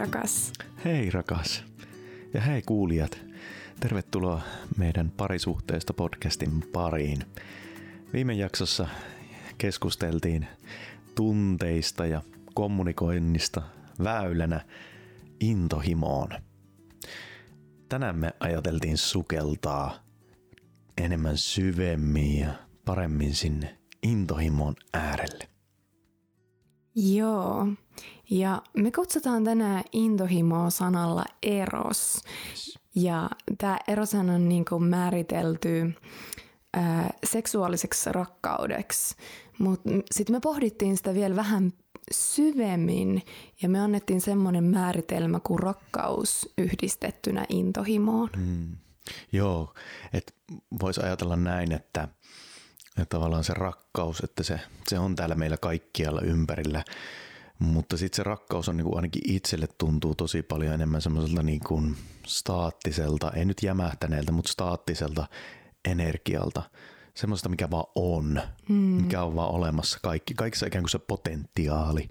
rakas. Hei rakas. Ja hei kuulijat. Tervetuloa meidän parisuhteesta podcastin pariin. Viime jaksossa keskusteltiin tunteista ja kommunikoinnista väylänä intohimoon. Tänään me ajateltiin sukeltaa enemmän syvemmin ja paremmin sinne intohimon äärelle. Joo, ja me kutsutaan tänään intohimoa sanalla eros. Ja tämä eroshan on niin kuin määritelty ää, seksuaaliseksi rakkaudeksi. Mutta sitten me pohdittiin sitä vielä vähän syvemmin ja me annettiin semmoinen määritelmä kuin rakkaus yhdistettynä intohimoon. Mm. Joo, että voisi ajatella näin, että, että tavallaan se rakkaus, että se, se on täällä meillä kaikkialla ympärillä, mutta sitten se rakkaus on niinku ainakin itselle tuntuu tosi paljon enemmän semmoiselta niinku staattiselta, ei nyt jämähtäneeltä, mutta staattiselta energialta. Semmoista, mikä vaan on, mm. mikä on vaan olemassa kaikki. Kaikissa ikään kuin se potentiaali.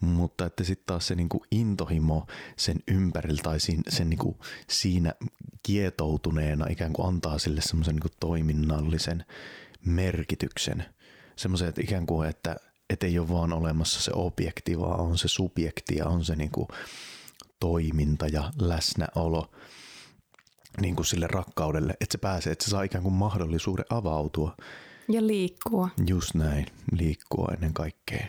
Mutta että sitten taas se niinku intohimo sen ympärillä tai siinä, sen niinku siinä kietoutuneena ikään kuin antaa sille semmoisen niinku toiminnallisen merkityksen. Semmoisen, että ikään kuin, että et ei ole vaan olemassa se objekti, vaan on se subjekti ja on se niinku toiminta ja läsnäolo niin kuin sille rakkaudelle, että se pääsee, että se saa ikään kuin mahdollisuuden avautua. Ja liikkua. Just näin, liikkua ennen kaikkea.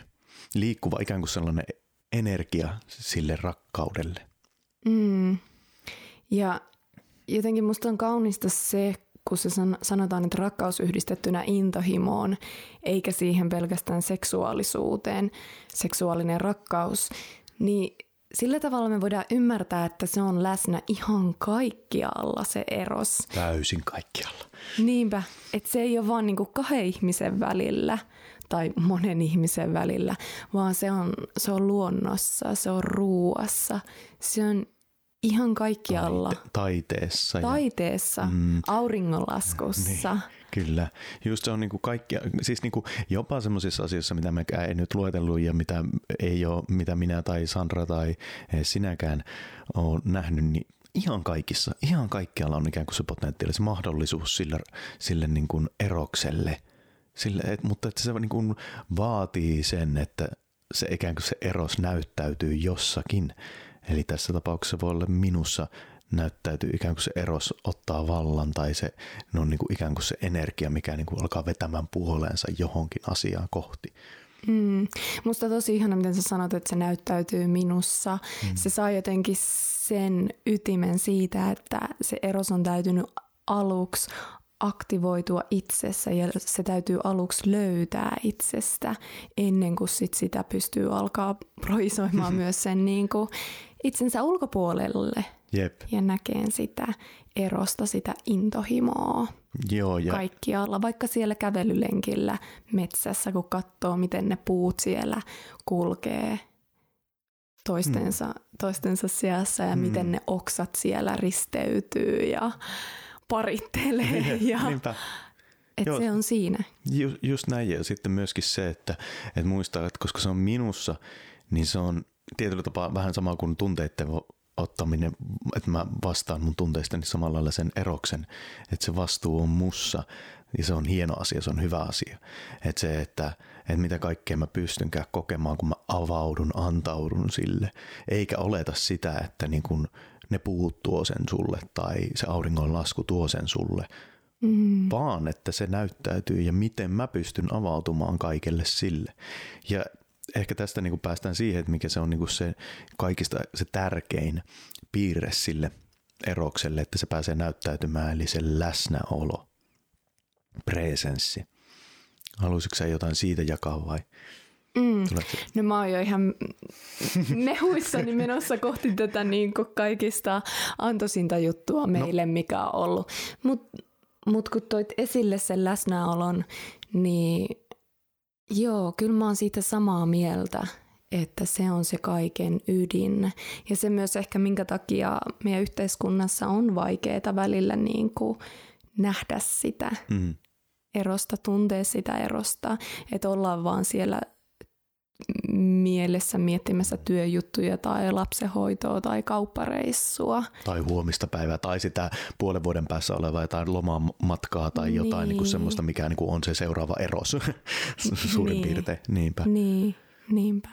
Liikkuva ikään kuin sellainen energia sille rakkaudelle. Mm. Ja jotenkin musta on kaunista se, kun se sanotaan, että rakkaus yhdistettynä intohimoon, eikä siihen pelkästään seksuaalisuuteen, seksuaalinen rakkaus, niin sillä tavalla me voidaan ymmärtää, että se on läsnä ihan kaikkialla se eros. Täysin kaikkialla. Niinpä, että se ei ole vaan niinku kahden ihmisen välillä tai monen ihmisen välillä, vaan se on, se on luonnossa, se on ruuassa, se on ihan kaikkialla. Taite- taiteessa. Taiteessa, ja, mm, auringonlaskussa. Niin, kyllä, just se on niinku kaikkia, siis niinku jopa semmoisissa asioissa, mitä me ei nyt luetellut ja mitä ei ole, mitä minä tai Sandra tai sinäkään on nähnyt, niin ihan kaikissa, ihan kaikkialla on ikään kuin se potentiaali, se mahdollisuus sille, sille niin kuin erokselle, sille, et, mutta että se niin kuin vaatii sen, että se ikään kuin se eros näyttäytyy jossakin. Eli tässä tapauksessa voi olla minussa näyttäytyy ikään kuin se eros ottaa vallan tai se no on niin kuin ikään kuin se energia, mikä niin kuin alkaa vetämään puoleensa johonkin asiaan kohti. Mm. Musta tosi ihana, miten sä sanot, että se näyttäytyy minussa. Mm. Se saa jotenkin sen ytimen siitä, että se eros on täytynyt aluksi aktivoitua itsessä ja se täytyy aluksi löytää itsestä ennen kuin sit sitä pystyy alkaa projisoimaan myös sen niin kuin itsensä ulkopuolelle Jep. ja näkeen sitä erosta, sitä intohimoa Joo, ja... kaikkialla. Vaikka siellä kävelylenkillä metsässä, kun katsoo, miten ne puut siellä kulkee toistensa, mm. toistensa seassa ja mm. miten ne oksat siellä risteytyy ja parittelee. ja, että se on siinä. Just, just näin ja sitten myöskin se, että, että muistaa, että koska se on minussa, niin se on tietyllä tapaa vähän sama kuin tunteiden ottaminen, että mä vastaan mun tunteistani samalla lailla sen eroksen, että se vastuu on mussa ja se on hieno asia, se on hyvä asia. Että se, että, että mitä kaikkea mä pystynkään kokemaan, kun mä avaudun, antaudun sille, eikä oleta sitä, että niin kun ne puut tuo sen sulle tai se auringon lasku tuo sen sulle, mm. vaan että se näyttäytyy ja miten mä pystyn avautumaan kaikelle sille. Ja ehkä tästä niin kuin päästään siihen, että mikä se on niin kuin se kaikista se tärkein piirre sille erokselle, että se pääsee näyttäytymään, eli se läsnäolo, presenssi. Haluaisitko sä jotain siitä jakaa vai? Mm. No mä oon jo ihan mehuissani menossa kohti tätä niin kaikista antoisinta juttua no. meille, no. mikä on ollut. Mutta mut kun toit esille sen läsnäolon, niin Joo, kyllä mä oon siitä samaa mieltä, että se on se kaiken ydin. Ja se myös ehkä minkä takia meidän yhteiskunnassa on vaikeaa välillä niin kuin nähdä sitä mm. erosta, tuntea sitä erosta, että ollaan vaan siellä mielessä miettimässä työjuttuja tai lapsenhoitoa tai kauppareissua. Tai huomista päivää tai sitä puolen vuoden päässä olevaa jotain lomamatkaa tai niin. jotain niin kuin semmoista, mikä niin kuin on se seuraava eros suurin niin. piirtein. Niinpä. Niin, niinpä.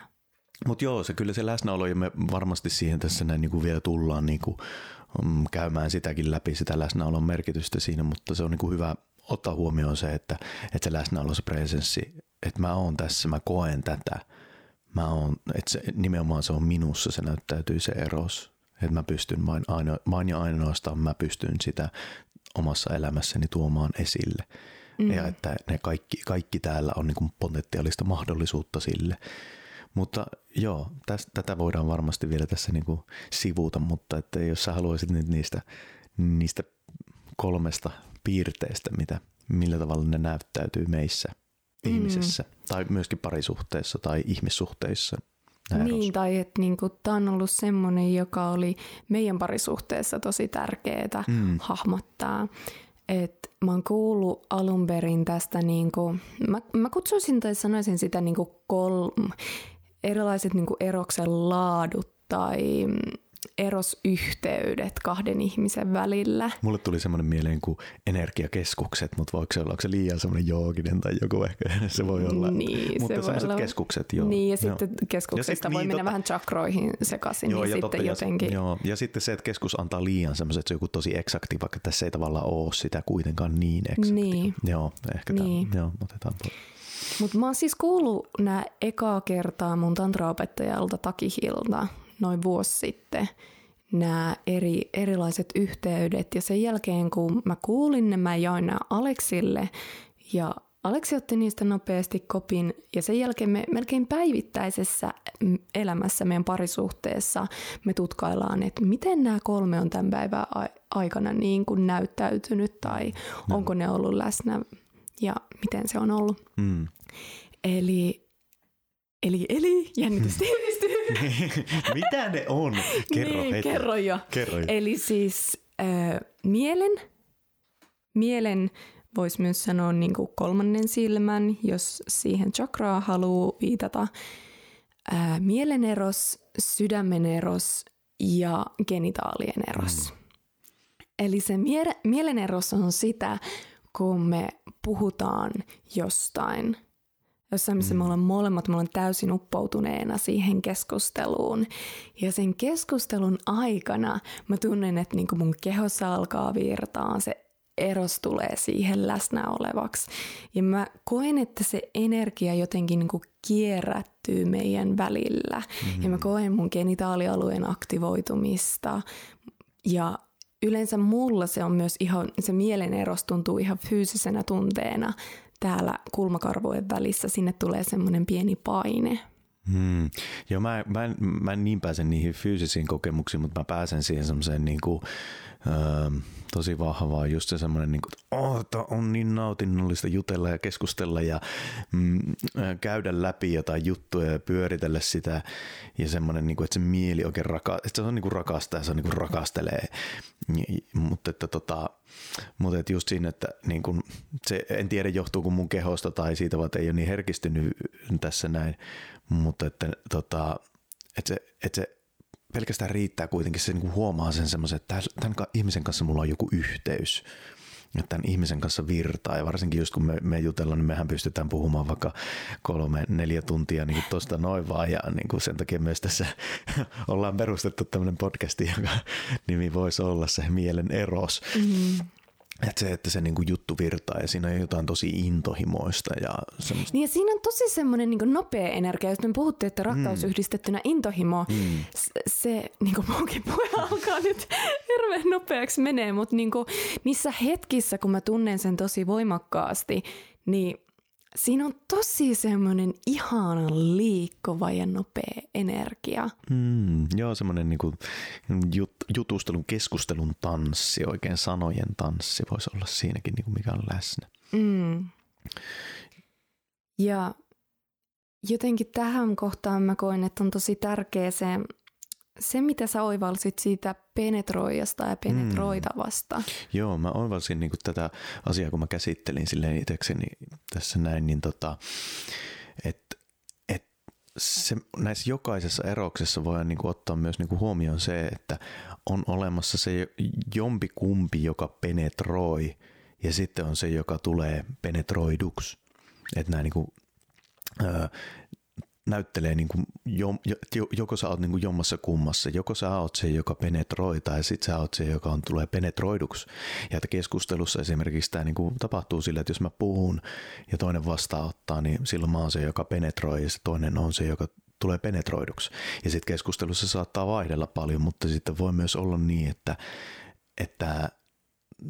Mutta joo, se kyllä se läsnäolo ja me varmasti siihen tässä näin niin kuin vielä tullaan niin kuin, mm, käymään sitäkin läpi, sitä läsnäolon merkitystä siinä, mutta se on niin kuin hyvä ottaa huomioon se, että, että se läsnäolo, se presenssi, että mä oon tässä, mä koen tätä, mä oon, että se, nimenomaan se on minussa, se näyttäytyy se eros, että mä pystyn vain, aino, vain ja ainoastaan mä pystyn sitä omassa elämässäni tuomaan esille. Mm. Ja että ne kaikki, kaikki täällä on niin potentiaalista mahdollisuutta sille. Mutta joo, tästä, tätä voidaan varmasti vielä tässä niin kuin sivuuta, mutta että jos sä haluaisit nyt niistä, niistä kolmesta piirteistä, mitä, millä tavalla ne näyttäytyy meissä mm. ihmisessä tai myöskin parisuhteessa tai ihmissuhteissa. Niin, tai että niinku, tämä on ollut semmoinen, joka oli meidän parisuhteessa tosi tärkeää mm. hahmottaa. Et mä oon kuullut alun perin tästä, niinku, mä, mä kutsuisin tai sanoisin sitä niinku kol, erilaiset niinku eroksen laadut tai erosyhteydet kahden ihmisen välillä. Mulle tuli semmoinen mieleen kuin energiakeskukset, mutta voiko se olla, se liian semmoinen jooginen tai joku ehkä, se voi olla. Niin, mutta se voi olla. keskukset, joo. Niin, ja sitten joo. keskuksesta ja sit, voi niin, mennä tota... vähän chakroihin sekaisin, joo, niin ja sitten totta, jotenkin. Ja, joo, ja sitten se, että keskus antaa liian semmoiset, että se on joku tosi eksakti, vaikka tässä ei tavallaan ole sitä kuitenkaan niin eksakti. Niin. Joo, ehkä niin. Tämän, joo, otetaan tuo. Mutta mä oon siis kuullut nämä ekaa kertaa mun tantraopettajalta Takihilta, noin vuosi sitten nämä eri, erilaiset yhteydet. Ja sen jälkeen, kun mä kuulin ne, mä jaoin nämä Aleksille ja Aleksi otti niistä nopeasti kopin ja sen jälkeen me melkein päivittäisessä elämässä meidän parisuhteessa me tutkaillaan, että miten nämä kolme on tämän päivän aikana niin kuin näyttäytynyt tai onko ne ollut läsnä ja miten se on ollut. Mm. Eli Eli, eli, jännitys tiivistyy. Mitä ne on? Kerro niin, heti. Kerro jo. kerro jo. Eli siis äh, mielen, mielen voisi myös sanoa niin kuin kolmannen silmän, jos siihen chakraa haluaa viitata. Äh, mieleneros, sydämeneros ja genitaalien eros. Mm. Eli se mie- mieleneros on sitä, kun me puhutaan jostain – jossain missä mm. me ollaan molemmat, me ollaan täysin uppoutuneena siihen keskusteluun. Ja sen keskustelun aikana mä tunnen, että niin mun kehossa alkaa virtaa, se eros tulee siihen läsnä olevaksi. Ja mä koen, että se energia jotenkin niin kuin kierrättyy meidän välillä. Mm-hmm. Ja mä koen mun genitaalialueen aktivoitumista. Ja yleensä mulla se on myös ihan, se mieleneros tuntuu ihan fyysisenä tunteena täällä kulmakarvojen välissä sinne tulee semmoinen pieni paine. Hmm. Joo, mä, mä, en, mä en niin pääsen niihin fyysisiin kokemuksiin, mutta mä pääsen siihen semmoiseen niin kuin, öö, tosi vahvaa, just se semmoinen, niin kuin, oh, on niin nautinnollista jutella ja keskustella ja mm, käydä läpi jotain juttuja ja pyöritellä sitä. Ja semmoinen, niin kuin, että se mieli oikein raka, että se on niin kuin rakastaa se on niin kuin rakastelee, mutta että tota, mutta et just siinä, että niin kun, se, en tiedä johtuuko mun kehosta tai siitä, vaan ei ole niin herkistynyt tässä näin, mutta että, tota, että se, että se pelkästään riittää kuitenkin, se niin huomaa sen semmoisen, että tämän ihmisen kanssa mulla on joku yhteys, että tämän ihmisen kanssa virtaa ja varsinkin just kun me, me jutellaan, niin mehän pystytään puhumaan vaikka kolme, neljä tuntia niin tuosta noin vaan ja niin kuin sen takia myös tässä ollaan perustettu tämmöinen podcasti, joka nimi voisi olla se mielen eros. Mm-hmm. Että se, että se niinku juttu virtaa ja siinä on jotain tosi intohimoista. Ja semmoista. Niin ja siinä on tosi semmoinen niinku nopea energia. Jos me puhuttiin, että rakkaus mm. yhdistettynä intohimo, mm. se niinku munkin puhe alkaa nyt hirveän nopeaksi menee, mutta niinku, niissä hetkissä, kun mä tunnen sen tosi voimakkaasti, niin Siinä on tosi semmoinen ihana liikkuva ja nopea energia. Mm, joo, semmoinen niinku jut, jutustelun, keskustelun tanssi, oikein sanojen tanssi voisi olla siinäkin, niinku mikä on läsnä. Mm. Ja jotenkin tähän kohtaan mä koen, että on tosi tärkeä se se, mitä sä oivalsit siitä penetroijasta ja penetroitavasta. Mm. Joo, mä oivalsin niin tätä asiaa, kun mä käsittelin silleen itsekseni tässä näin, niin tota, että et se näissä jokaisessa eroksessa voi niin kuin ottaa myös niin kuin huomioon se, että on olemassa se jompi kumpi, joka penetroi, ja sitten on se, joka tulee penetroiduksi. Että nämä niin kuin, öö, näyttelee niin kuin, joko sä oot niin kuin jommassa kummassa, joko sä oot se, joka penetroi, tai sitten sä oot se, joka on, tulee penetroiduksi. Ja että keskustelussa esimerkiksi tämä niin kuin tapahtuu sillä, että jos mä puhun ja toinen vastaanottaa, niin silloin mä oon se, joka penetroi, ja se toinen on se, joka tulee penetroiduksi. Ja sitten keskustelussa saattaa vaihdella paljon, mutta sitten voi myös olla niin, että, että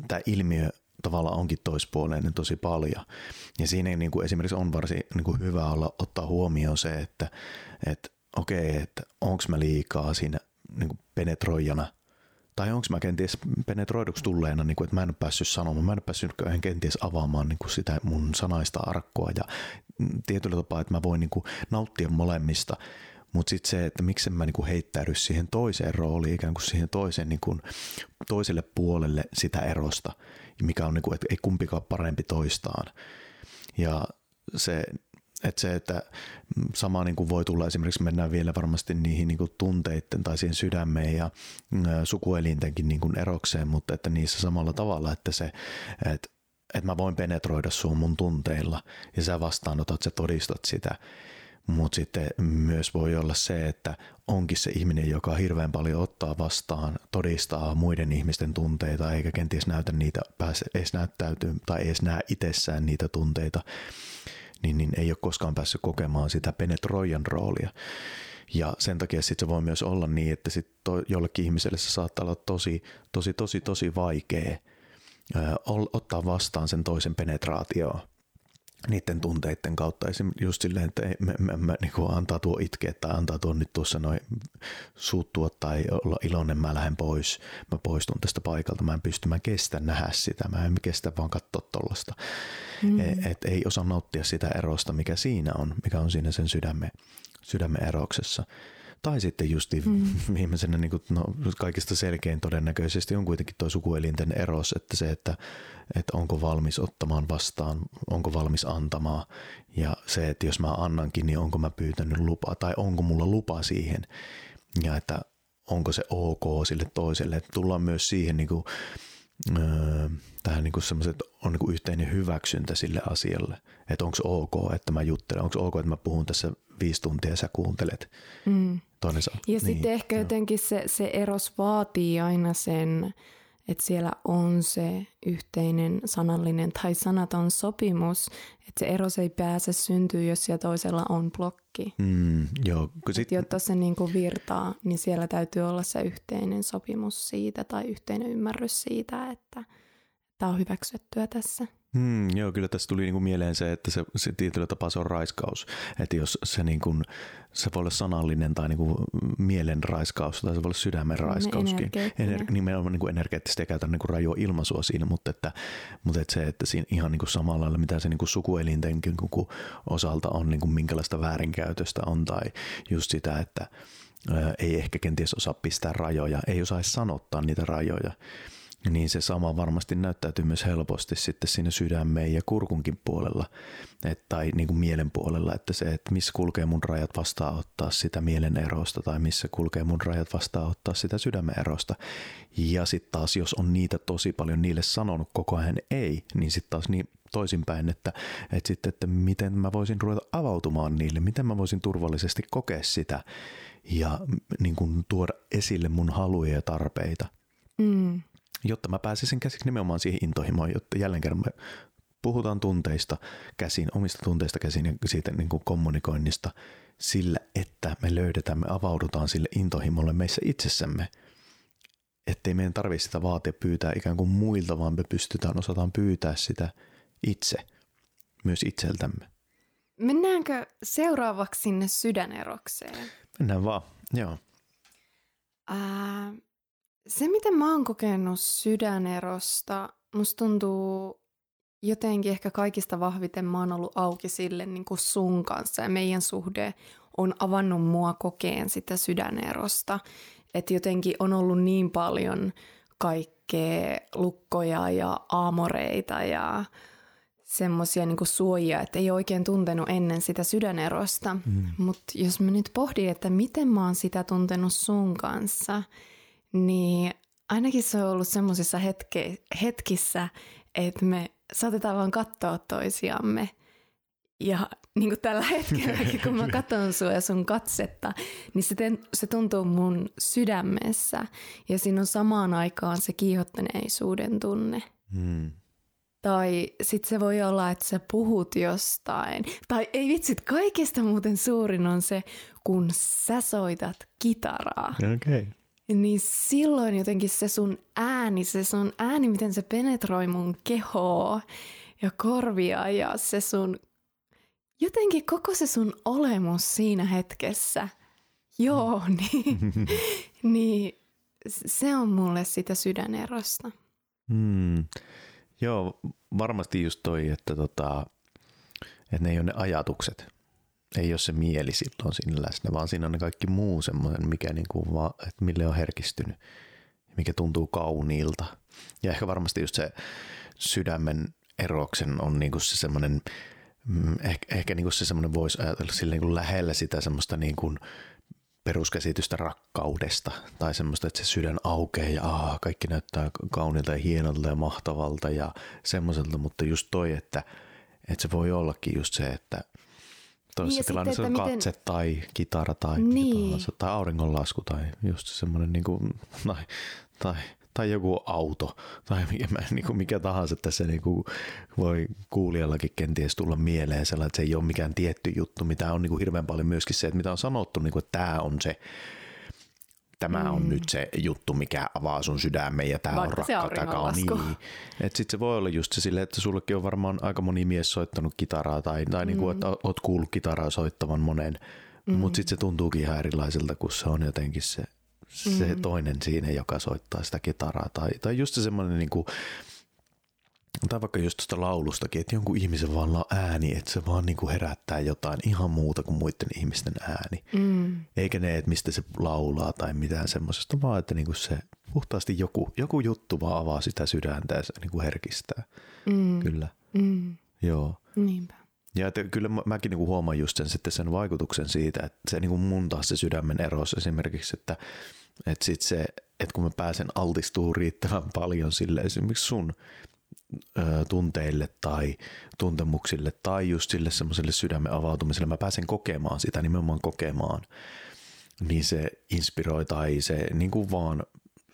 tämä ilmiö tavallaan onkin toispuoleinen tosi paljon. Ja siinä niin kuin esimerkiksi on varsin niin kuin hyvä olla ottaa huomioon se, että, että okei, että onko mä liikaa siinä niin kuin penetroijana tai onko mä kenties penetroiduksi tulleena, niin kuin, että mä en ole päässyt sanomaan, mä en ole päässyt kenties avaamaan niin kuin sitä mun sanaista arkkoa ja tietyllä tapaa, että mä voin niin kuin nauttia molemmista, mutta sitten se, että miksi mä niinku heittäydy siihen toiseen rooliin, ikään kuin siihen toiseen, niinku, toiselle puolelle sitä erosta, mikä on, niinku, että ei kumpikaan parempi toistaan. Ja se, että se, että sama niin kuin voi tulla esimerkiksi, mennään vielä varmasti niihin niin kuin tunteiden tai siihen sydämeen ja sukuelintenkin niin kuin erokseen, mutta että niissä samalla tavalla, että se, että, että mä voin penetroida sun mun tunteilla ja sä vastaanotat, sä todistat sitä, mutta sitten myös voi olla se, että onkin se ihminen, joka hirveän paljon ottaa vastaan, todistaa muiden ihmisten tunteita, eikä kenties näytä niitä, pääse edes näyttäytyy tai edes näe itsessään niitä tunteita, niin, niin ei ole koskaan päässyt kokemaan sitä penetroijan roolia. Ja sen takia sitten se voi myös olla niin, että sit to, jollekin ihmiselle se saattaa olla tosi, tosi, tosi, tosi vaikea ö, ottaa vastaan sen toisen penetraatioa niiden tunteiden kautta. Esimerkiksi just silleen, että me, me, me, niin antaa tuo itkeä tai antaa tuo nyt tuossa noin suuttua tai olla iloinen, mä lähden pois, mä poistun tästä paikalta, mä en pysty, mä kestän nähdä sitä, mä en kestä vaan katsoa tollasta. Mm. Et, et ei osaa nauttia sitä erosta, mikä siinä on, mikä on siinä sen sydämen, sydämen eroksessa. Tai sitten justi mm. viimeisenä niin kuin, no, kaikista selkein todennäköisesti on kuitenkin tuo sukuelinten eros, että se, että, että onko valmis ottamaan vastaan, onko valmis antamaan ja se, että jos mä annankin, niin onko mä pyytänyt lupaa tai onko mulla lupa siihen ja että onko se ok sille toiselle. Että tullaan myös siihen niin kuin, öö, tähän niin semmoiset on niin kuin yhteinen hyväksyntä sille asialle, että onko ok, että mä juttelen, onko ok, että mä puhun tässä viisi tuntia sä kuuntelet. Mm. Toinen saa. Ja niin, sitten ehkä joo. jotenkin se, se eros vaatii aina sen, että siellä on se yhteinen sanallinen tai sanaton sopimus, että se eros ei pääse syntyä, jos siellä toisella on blokki. Mm, joo, sit... Jotta se niin kuin virtaa, niin siellä täytyy olla se yhteinen sopimus siitä tai yhteinen ymmärrys siitä, että tämä on hyväksyttyä tässä. Hmm, joo, kyllä tässä tuli niinku mieleen se, että se, se tietyllä tapaa se on raiskaus. Että jos se, niinku, se voi olla sanallinen tai niinku mielen raiskaus tai se voi olla sydämen raiskauskin. Ener, nimenomaan niinku energeettisesti ja käytän niinku rajoa ilmaisua siinä, mutta, että, mutta että se, että siinä ihan niinku samalla lailla mitä se niinku sukuelintenkin niinku osalta on, niinku minkälaista väärinkäytöstä on tai just sitä, että ei ehkä kenties osaa pistää rajoja, ei osaa sanottaa niitä rajoja niin se sama varmasti näyttäytyy myös helposti sitten siinä sydämeen ja kurkunkin puolella et, tai niin kuin mielen puolella, että se, että missä kulkee mun rajat vastaanottaa sitä mielen erosta tai missä kulkee mun rajat vastaanottaa sitä sydämen erosta. Ja sitten taas, jos on niitä tosi paljon niille sanonut koko ajan ei, niin sitten taas niin toisinpäin, että, että, sitten, että miten mä voisin ruveta avautumaan niille, miten mä voisin turvallisesti kokea sitä ja niin kuin tuoda esille mun haluja ja tarpeita. Mm jotta mä pääsisin käsiksi nimenomaan siihen intohimoon, jotta jälleen kerran me puhutaan tunteista käsin, omista tunteista käsin ja siitä niin kuin kommunikoinnista sillä, että me löydetään, me avaudutaan sille intohimolle meissä itsessämme. Ettei meidän tarvitse sitä vaatia pyytää ikään kuin muilta, vaan me pystytään, osataan pyytää sitä itse, myös itseltämme. Mennäänkö seuraavaksi sinne sydänerokseen? Mennään vaan, joo. Ää, se, miten mä oon kokenut sydänerosta, musta tuntuu jotenkin ehkä kaikista vahviten mä oon ollut auki sille niin kuin sun kanssa ja meidän suhde on avannut mua kokeen sitä sydänerosta. Että jotenkin on ollut niin paljon kaikkea lukkoja ja aamoreita ja semmoisia niin suojia, että ei oikein tuntenut ennen sitä sydänerosta. Mm. Mutta jos mä nyt pohdin, että miten mä oon sitä tuntenut sun kanssa, niin ainakin se on ollut semmoisissa hetke, hetkissä, että me saatetaan vaan katsoa toisiamme. Ja niin kuin tällä hetkellä, kun mä katson sua ja sun katsetta, niin se, ten, se tuntuu mun sydämessä. Ja siinä on samaan aikaan se kiihottaneisuuden tunne. Mm. Tai sitten se voi olla, että sä puhut jostain. Tai ei vitsit, kaikista muuten suurin on se, kun sä soitat kitaraa. Okay. Niin silloin jotenkin se sun ääni, se sun ääni, miten se penetroi mun kehoa ja korvia ja se sun, jotenkin koko se sun olemus siinä hetkessä. Joo, niin, niin se on mulle sitä sydänerosta. Hmm. Joo, varmasti just toi, että, tota, että ne ei ole ne ajatukset. Ei ole se mieli silloin siinä läsnä, vaan siinä on ne kaikki muu semmoinen, mikä niinku, että mille on herkistynyt, mikä tuntuu kauniilta. Ja ehkä varmasti just se sydämen eroksen on niinku se semmoinen, mm, ehkä, ehkä niinku se semmoinen voisi ajatella sille niinku lähellä sitä semmoista niinku peruskäsitystä rakkaudesta tai semmoista, että se sydän aukeaa ja aa, kaikki näyttää kaunilta ja hienolta ja mahtavalta ja semmoiselta, mutta just toi, että, että se voi ollakin just se, että toisessa niin tilanteessa on katse miten... tai kitara tai niin. tahansa, tai auringonlasku tai just semmoinen niin kuin, tai, tai tai joku auto tai mikä, niin kuin mikä tahansa tässä niin kuin voi kuulijallakin kenties tulla mieleen sellainen, että se ei ole mikään tietty juttu, mitä on niin kuin hirveän paljon myöskin se, että mitä on sanottu, niin kuin, että tämä on se tämä on mm. nyt se juttu, mikä avaa sun sydämen ja tämä Vaikka on rakkautta, joka on niin. Että sitten se voi olla just se silleen, että sullekin on varmaan aika moni mies soittanut kitaraa tai, tai niinku, mm. niin kuin, että oot kuullut kitaraa soittavan monen, mm. mutta sitten se tuntuukin ihan erilaiselta, kun se on jotenkin se se mm. toinen siinä, joka soittaa sitä kitaraa. Tai, tai just se semmoinen niin kuin, tai vaikka just tuosta laulustakin, että jonkun ihmisen vaan ääni, että se vaan niin kuin herättää jotain ihan muuta kuin muiden ihmisten ääni. Mm. Eikä ne, että mistä se laulaa tai mitään semmoisesta, vaan että niin kuin se puhtaasti joku, joku juttu vaan avaa sitä sydäntä ja se niin kuin herkistää. Mm. Kyllä. Mm. Joo. Niinpä. Ja että kyllä mäkin niin kuin huomaan just sen, sitten sen vaikutuksen siitä, että se niin kuin mun taas se sydämen eros esimerkiksi, että että sit se, että kun mä pääsen altistuu riittävän paljon sille esimerkiksi sun ö, tunteille tai tuntemuksille tai just sille semmoiselle sydämen avautumiselle, mä pääsen kokemaan sitä nimenomaan kokemaan, niin se inspiroi tai se niin kuin vaan,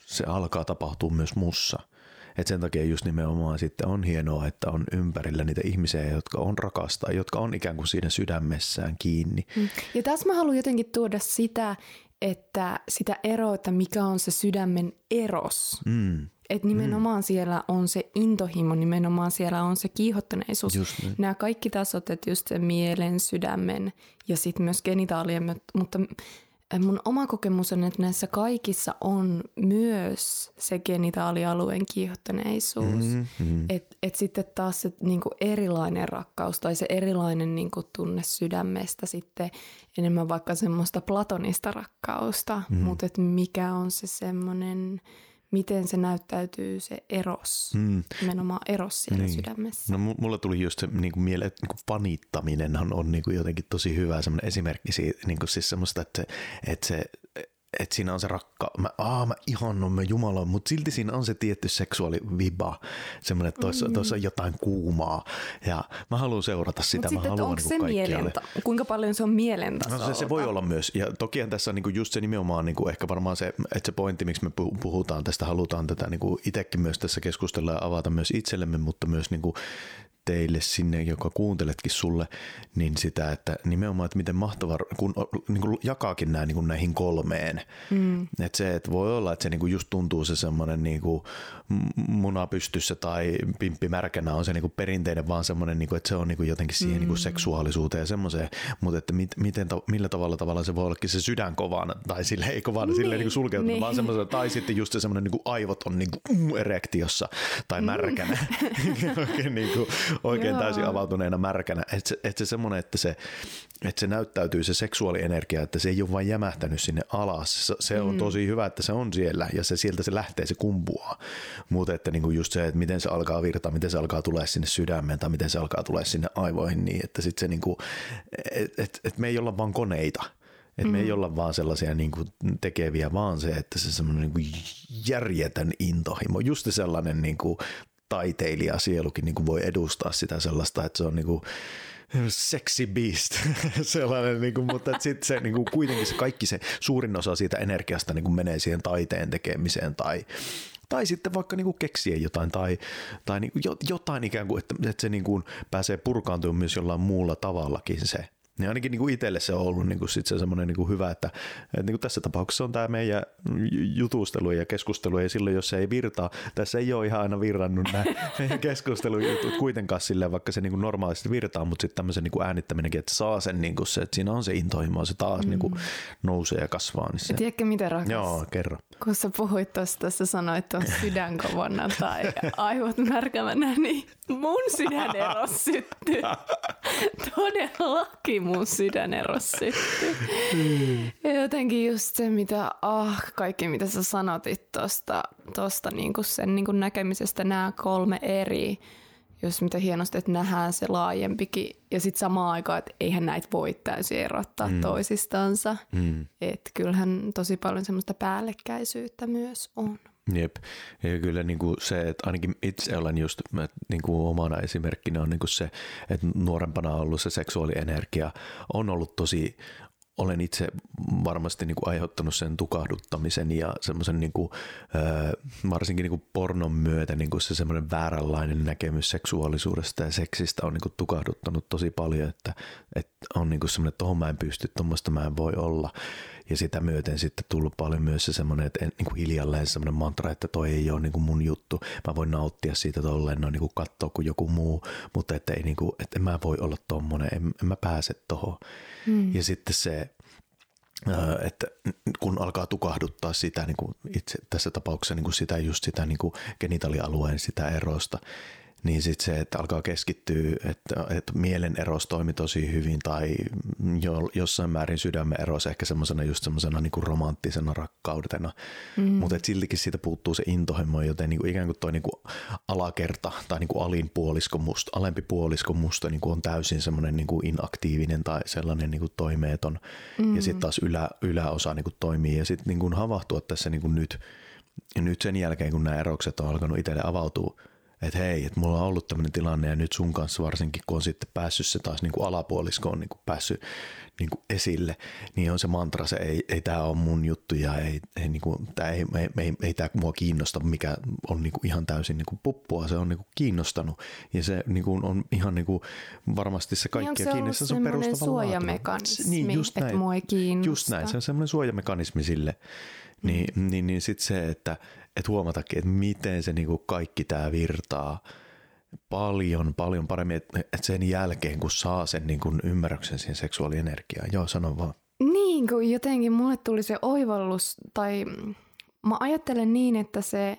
se alkaa tapahtua myös mussa. Et sen takia just nimenomaan sitten on hienoa, että on ympärillä niitä ihmisiä, jotka on rakastaa, jotka on ikään kuin siinä sydämessään kiinni. Mm. Ja tässä mä haluan jotenkin tuoda sitä, että sitä eroa, että mikä on se sydämen eros. Mm. Että nimenomaan mm. siellä on se intohimo, nimenomaan siellä on se kiihottaneisuus. Niin. Nämä kaikki tasot, että just se mielen, sydämen ja sitten myös genitaalien, mutta mun oma kokemus on, että näissä kaikissa on myös se genitaalialueen kiihottaneisuus. Mm-hmm. Että et sitten taas se niinku erilainen rakkaus tai se erilainen niinku tunne sydämestä sitten enemmän vaikka semmoista platonista rakkausta, mm-hmm. mutta että mikä on se semmoinen miten se näyttäytyy se eros, mm. nimenomaan eros siellä niin. sydämessä. No mulla tuli just se niin kuin miele, että niin panittaminen on, on niin kuin jotenkin tosi hyvä semmoinen esimerkki siitä, niin kuin siis semmoista, että se, että se että siinä on se rakka, mä, aa, mä ihannon mä Jumala, mutta silti siinä on se tietty seksuaaliviba, semmoinen, että tuossa, mm. tuossa on jotain kuumaa ja mä haluan seurata sitä. Mutta sitten onko se mielenta, kuinka paljon se on mielentasolta? No se, se voi olla myös ja toki tässä on niinku just se nimenomaan niinku ehkä varmaan se, että se pointti, miksi me puhutaan tästä, halutaan tätä niinku itsekin myös tässä keskustella ja avata myös itsellemme, mutta myös niinku teille sinne, joka kuunteletkin sulle, niin sitä, että nimenomaan, että miten mahtava, kun niin kuin jakaakin nämä niin kuin näihin kolmeen. Mm. Että se, että voi olla, että se niin kuin just tuntuu se semmoinen niin kuin muna pystyssä tai pimppi märkänä on se niin kuin perinteinen, vaan semmoinen, niin kuin, että se on niin kuin jotenkin siihen mm. niin kuin seksuaalisuuteen ja semmoiseen, mutta että mit, miten, millä tavalla tavalla se voi ollakin se sydän kovana tai sille ei kovana, niin, sille niin kuin sulkeutunut, niin. vaan semmoisella, tai sitten just se semmoinen niin kuin aivot on niin kuin erektiossa tai märkänä. Mm. niin kuin, oikein Joo. täysin avautuneena märkänä. Että se, et se semmoinen, että se, että se näyttäytyy se seksuaalienergia, että se ei ole vain jämähtänyt sinne alas. Se, se on mm. tosi hyvä, että se on siellä ja se sieltä se lähtee, se kumpuaa. Mutta että niinku just se, että miten se alkaa virtaa, miten se alkaa tulee sinne sydämeen tai miten se alkaa tulee sinne aivoihin niin, että sitten se niinku, et, et, et me ei olla vaan koneita. Et mm. me ei mm. olla vaan sellaisia niin kuin tekeviä, vaan se, että se semmoinen niin järjetön intohimo, just sellainen niin kuin taiteilija sielukin niin kuin voi edustaa sitä sellaista, että se on niin kuin sexy beast, sellainen, niin kuin, mutta sitten se niin kuin, kuitenkin se kaikki se suurin osa siitä energiasta niin kuin menee siihen taiteen tekemiseen tai tai sitten vaikka niin kuin keksiä jotain tai, tai niin jotain ikään kuin, että, että se niin kuin pääsee purkaantumaan myös jollain muulla tavallakin se niin ainakin niin kuin itselle se on ollut niin kuin sit se semmoinen niin kuin hyvä, että, että niin kuin tässä tapauksessa on tämä meidän jutustelu ja keskustelu, ja silloin jos se ei virtaa, tässä ei ole ihan aina virrannut nämä meidän keskustelujutut kuitenkaan silleen, vaikka se niin kuin normaalisti virtaa, mutta sitten tämmöisen niin kuin äänittäminenkin, että saa sen, niin kuin se, että siinä on se intohimo, se taas mm. niin kuin nousee ja kasvaa. Niin se... Tiedätkö miten rakas? Joo, kerro. Kun sä puhuit tuosta, sä sanoit, että on sydän kovana tai aivot märkävänä, niin mun sydän eros syttyy. Todellakin mun sydän erosi mm. Ja jotenkin just se, mitä, ah, kaikki mitä sä sanotit tosta, tosta niinku sen niinku näkemisestä, nämä kolme eri, jos mitä hienosti, että nähdään se laajempikin. Ja sitten samaan aikaan, että eihän näitä voi täysin erottaa mm. toisistansa. Mm. Että kyllähän tosi paljon semmoista päällekkäisyyttä myös on. Jep. Ja kyllä niin kuin se, että ainakin itse olen just niin kuin omana esimerkkinä on niin kuin se, että nuorempana ollut se seksuaalienergia on ollut tosi olen itse varmasti niin kuin aiheuttanut sen tukahduttamisen ja semmoisen niin kuin, varsinkin niin kuin pornon myötä niin kuin se semmoinen vääränlainen näkemys seksuaalisuudesta ja seksistä on niin kuin tukahduttanut tosi paljon, että, että on niin kuin semmoinen, että tohon mä en pysty, tuommoista mä en voi olla. Ja sitä myöten sitten tullut paljon myös se semmoinen, että en, niin kuin hiljalleen semmoinen mantra, että toi ei ole niin kuin mun juttu. Mä voin nauttia siitä tolleen, no niin kuin katsoa kuin joku muu, mutta että, ei niin kuin, että en mä voi olla tommonen, en, en mä pääse tohon. Mm. Ja sitten se, että kun alkaa tukahduttaa sitä niin kuin itse tässä tapauksessa niin kuin sitä just sitä niin kuin genitaalialueen sitä erosta, niin sitten se, että alkaa keskittyä, että, että mielen eros toimi tosi hyvin tai jo, jossain määrin sydämen eros ehkä semmoisena just semmoisena niin romanttisena rakkaudena, mm. mutta siltikin siitä puuttuu se intohimo, joten niin kuin ikään kuin toi niin kuin alakerta tai niin kuin alin puolisko musta, alempi puolisko musta niin kuin on täysin semmoinen niin kuin inaktiivinen tai sellainen niin kuin toimeeton mm. ja sitten taas ylä, yläosa niin kuin toimii ja sitten niin kuin havahtua tässä niin kuin nyt, ja nyt sen jälkeen, kun nämä erokset on alkanut itselle avautua, että hei, että mulla on ollut tämmöinen tilanne ja nyt sun kanssa varsinkin, kun on sitten päässyt se taas niin kuin alapuolisko on niin kuin päässyt niin kuin esille, niin on se mantra, se ei, ei tämä ole mun juttu ja ei, ei, niin kuin, tää ei, ei, ei, ei tämä mua kiinnosta, mikä on niin kuin ihan täysin niin kuin puppua, se on niin kuin kiinnostanut ja se niin kuin on ihan niin kuin varmasti se kaikki niin kiinni, se on perustava suojamekanismi, niin, just näin, että mua ei kiinnosta. Just näin, se on semmoinen suojamekanismi sille, niin, mm. niin, niin sitten se, että että huomatakin, että miten se niinku kaikki tämä virtaa paljon, paljon paremmin, että et sen jälkeen, kun saa sen niinku ymmärryksen siihen seksuaalienergiaan. Joo, sano vaan. Niin, kun jotenkin mulle tuli se oivallus, tai mä ajattelen niin, että se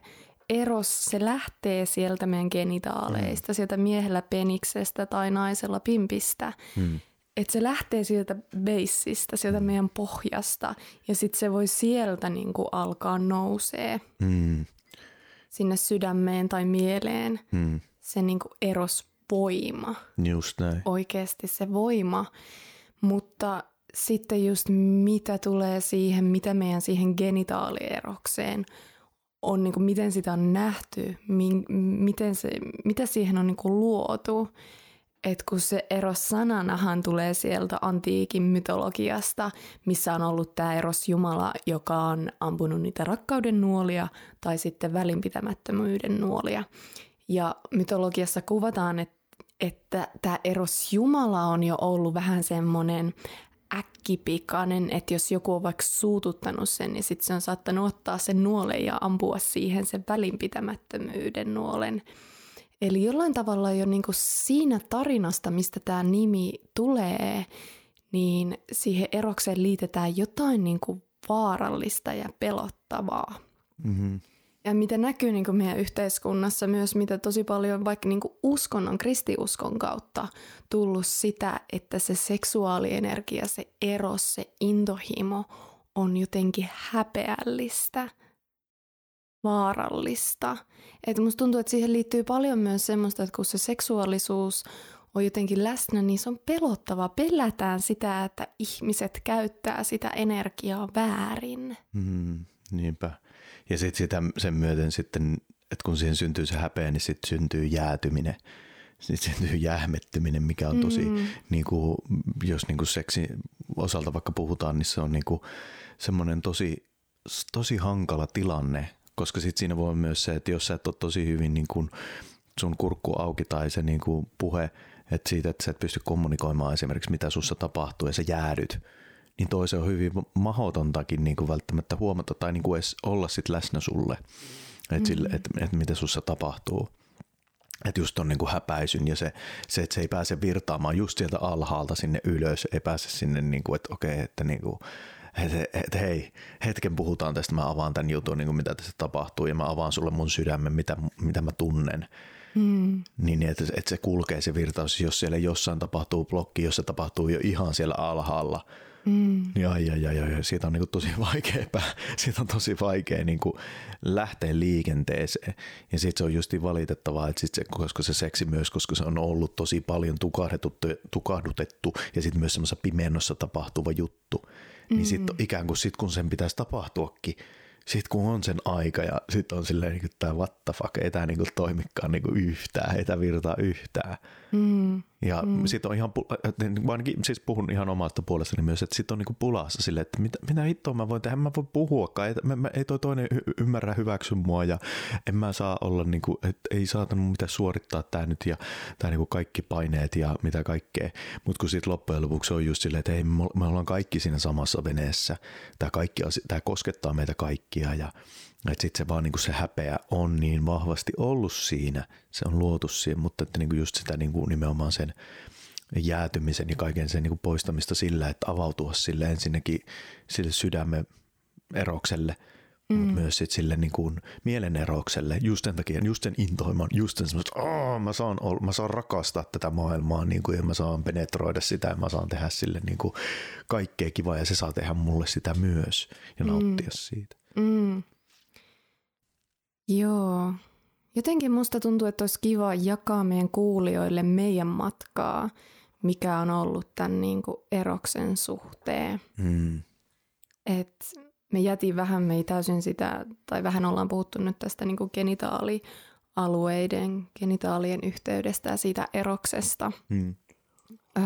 eros, se lähtee sieltä meidän genitaaleista, mm. sieltä miehellä peniksestä tai naisella pimpistä. Mm että se lähtee sieltä beisistä, sieltä meidän pohjasta ja sitten se voi sieltä niin kuin alkaa nousee mm. sinne sydämeen tai mieleen mm. se niin kuin erosvoima. Just näin. Oikeasti se voima, mutta sitten just mitä tulee siihen, mitä meidän siihen genitaalierokseen on, niin kuin miten sitä on nähty, mi- miten se, mitä siihen on niin kuin luotu – että kun se eros sananahan tulee sieltä antiikin mytologiasta, missä on ollut tämä eros Jumala, joka on ampunut niitä rakkauden nuolia tai sitten välinpitämättömyyden nuolia. Ja mytologiassa kuvataan, että, että tämä eros Jumala on jo ollut vähän semmoinen äkkipikainen, että jos joku on vaikka suututtanut sen, niin sitten se on saattanut ottaa sen nuolen ja ampua siihen sen välinpitämättömyyden nuolen – Eli jollain tavalla jo niin kuin siinä tarinasta, mistä tämä nimi tulee, niin siihen erokseen liitetään jotain niin kuin vaarallista ja pelottavaa. Mm-hmm. Ja mitä näkyy niin kuin meidän yhteiskunnassa myös, mitä tosi paljon vaikka niin kuin uskonnon, kristiuskon kautta tullut sitä, että se seksuaalienergia, se eros, se intohimo on jotenkin häpeällistä, vaarallista. Että musta tuntuu, että siihen liittyy paljon myös semmoista, että kun se seksuaalisuus on jotenkin läsnä, niin se on pelottava. Pelätään sitä, että ihmiset käyttää sitä energiaa väärin. Mm, niinpä. Ja sitten sitä, sen myöten sitten, että kun siihen syntyy se häpeä, niin sitten syntyy jäätyminen. Sitten syntyy jäähmettyminen, mikä on tosi, mm. niin kuin, jos niin kuin seksi osalta vaikka puhutaan, niin se on niin kuin semmoinen tosi, tosi hankala tilanne, koska sitten siinä voi myös se, että jos sä et ole tosi hyvin niin kuin sun kurkku auki tai se niin kuin puhe, että siitä, että sä et pysty kommunikoimaan esimerkiksi mitä sussa tapahtuu ja sä jäädyt, niin toisen on hyvin mahdotontakin niin kuin välttämättä huomata tai niin kuin edes olla sit läsnä sulle, että mm. Sille, et, et mitä sussa tapahtuu. Että just on niin kuin häpäisyn ja se, se, että se ei pääse virtaamaan just sieltä alhaalta sinne ylös, ei pääse sinne, niin kuin, että okei, että niin kuin, että et, hei, hetken puhutaan tästä, mä avaan tämän jutun, niin kuin mitä tässä tapahtuu ja mä avaan sulle mun sydämen, mitä, mitä mä tunnen. Mm. Niin, että, että se kulkee se virtaus, jos siellä jossain tapahtuu blokki, jos se tapahtuu jo ihan siellä alhaalla – Mm. Niin ai, ai, ai, ai, siitä on niin kuin tosi vaikea, siitä on tosi vaikea niin kuin lähteä liikenteeseen. Ja sitten se on justi valitettavaa, että sit se, koska se seksi myös, koska se on ollut tosi paljon tukahdutettu, tukahdutettu ja sitten myös semmoisessa pimennossa tapahtuva juttu, niin mm. sitten ikään kuin sit kun sen pitäisi tapahtuakin, sitten kun on sen aika ja sitten on silleen, niin että what the fuck, ei tämä niin toimikaan niin yhtään, ei tämä virtaa yhtään. Mm. Ja mm. sitten on ihan, niin ainakin siis puhun ihan omasta puolestani myös, että sitten on niin pulassa silleen, että mitä, mitä hittoa mä voin tehdä, mä voin puhuakaan, ei, mä, mä, ei toi toinen y- ymmärrä hyväksy mua ja en mä saa olla, niin kuin, että ei saatanut mitä suorittaa tämä nyt ja tämä niin kaikki paineet ja mitä kaikkea. Mutta kun sitten loppujen lopuksi on just silleen, että hei, me ollaan kaikki siinä samassa veneessä, tämä, kaikki, tämä koskettaa meitä kaikkia ja että sitten se vaan niin kuin se häpeä on niin vahvasti ollut siinä, se on luotu siihen, mutta että niin kuin just sitä niin kuin nimenomaan sen jäätymisen ja kaiken sen niin kuin poistamista sillä, että avautua sille ensinnäkin sille sydämen erokselle, mm. mutta myös sit sille niin kuin mielenerokselle, just sen takia, just sen intoiman, just sen semmoista, oh, mä, saan, mä saan rakastaa tätä maailmaa niin kuin, ja mä saan penetroida sitä ja mä saan tehdä sille niin kuin kaikkea kivaa ja se saa tehdä mulle sitä myös ja nauttia mm. siitä. Mm. Joo. Jotenkin musta tuntuu, että olisi kiva jakaa meidän kuulijoille meidän matkaa, mikä on ollut tämän niin kuin eroksen suhteen. Mm. Et me jätin vähän, me ei täysin sitä, tai vähän ollaan puhuttu nyt tästä niin kuin genitaalialueiden, genitaalien yhteydestä ja siitä eroksesta. Mm. Öö,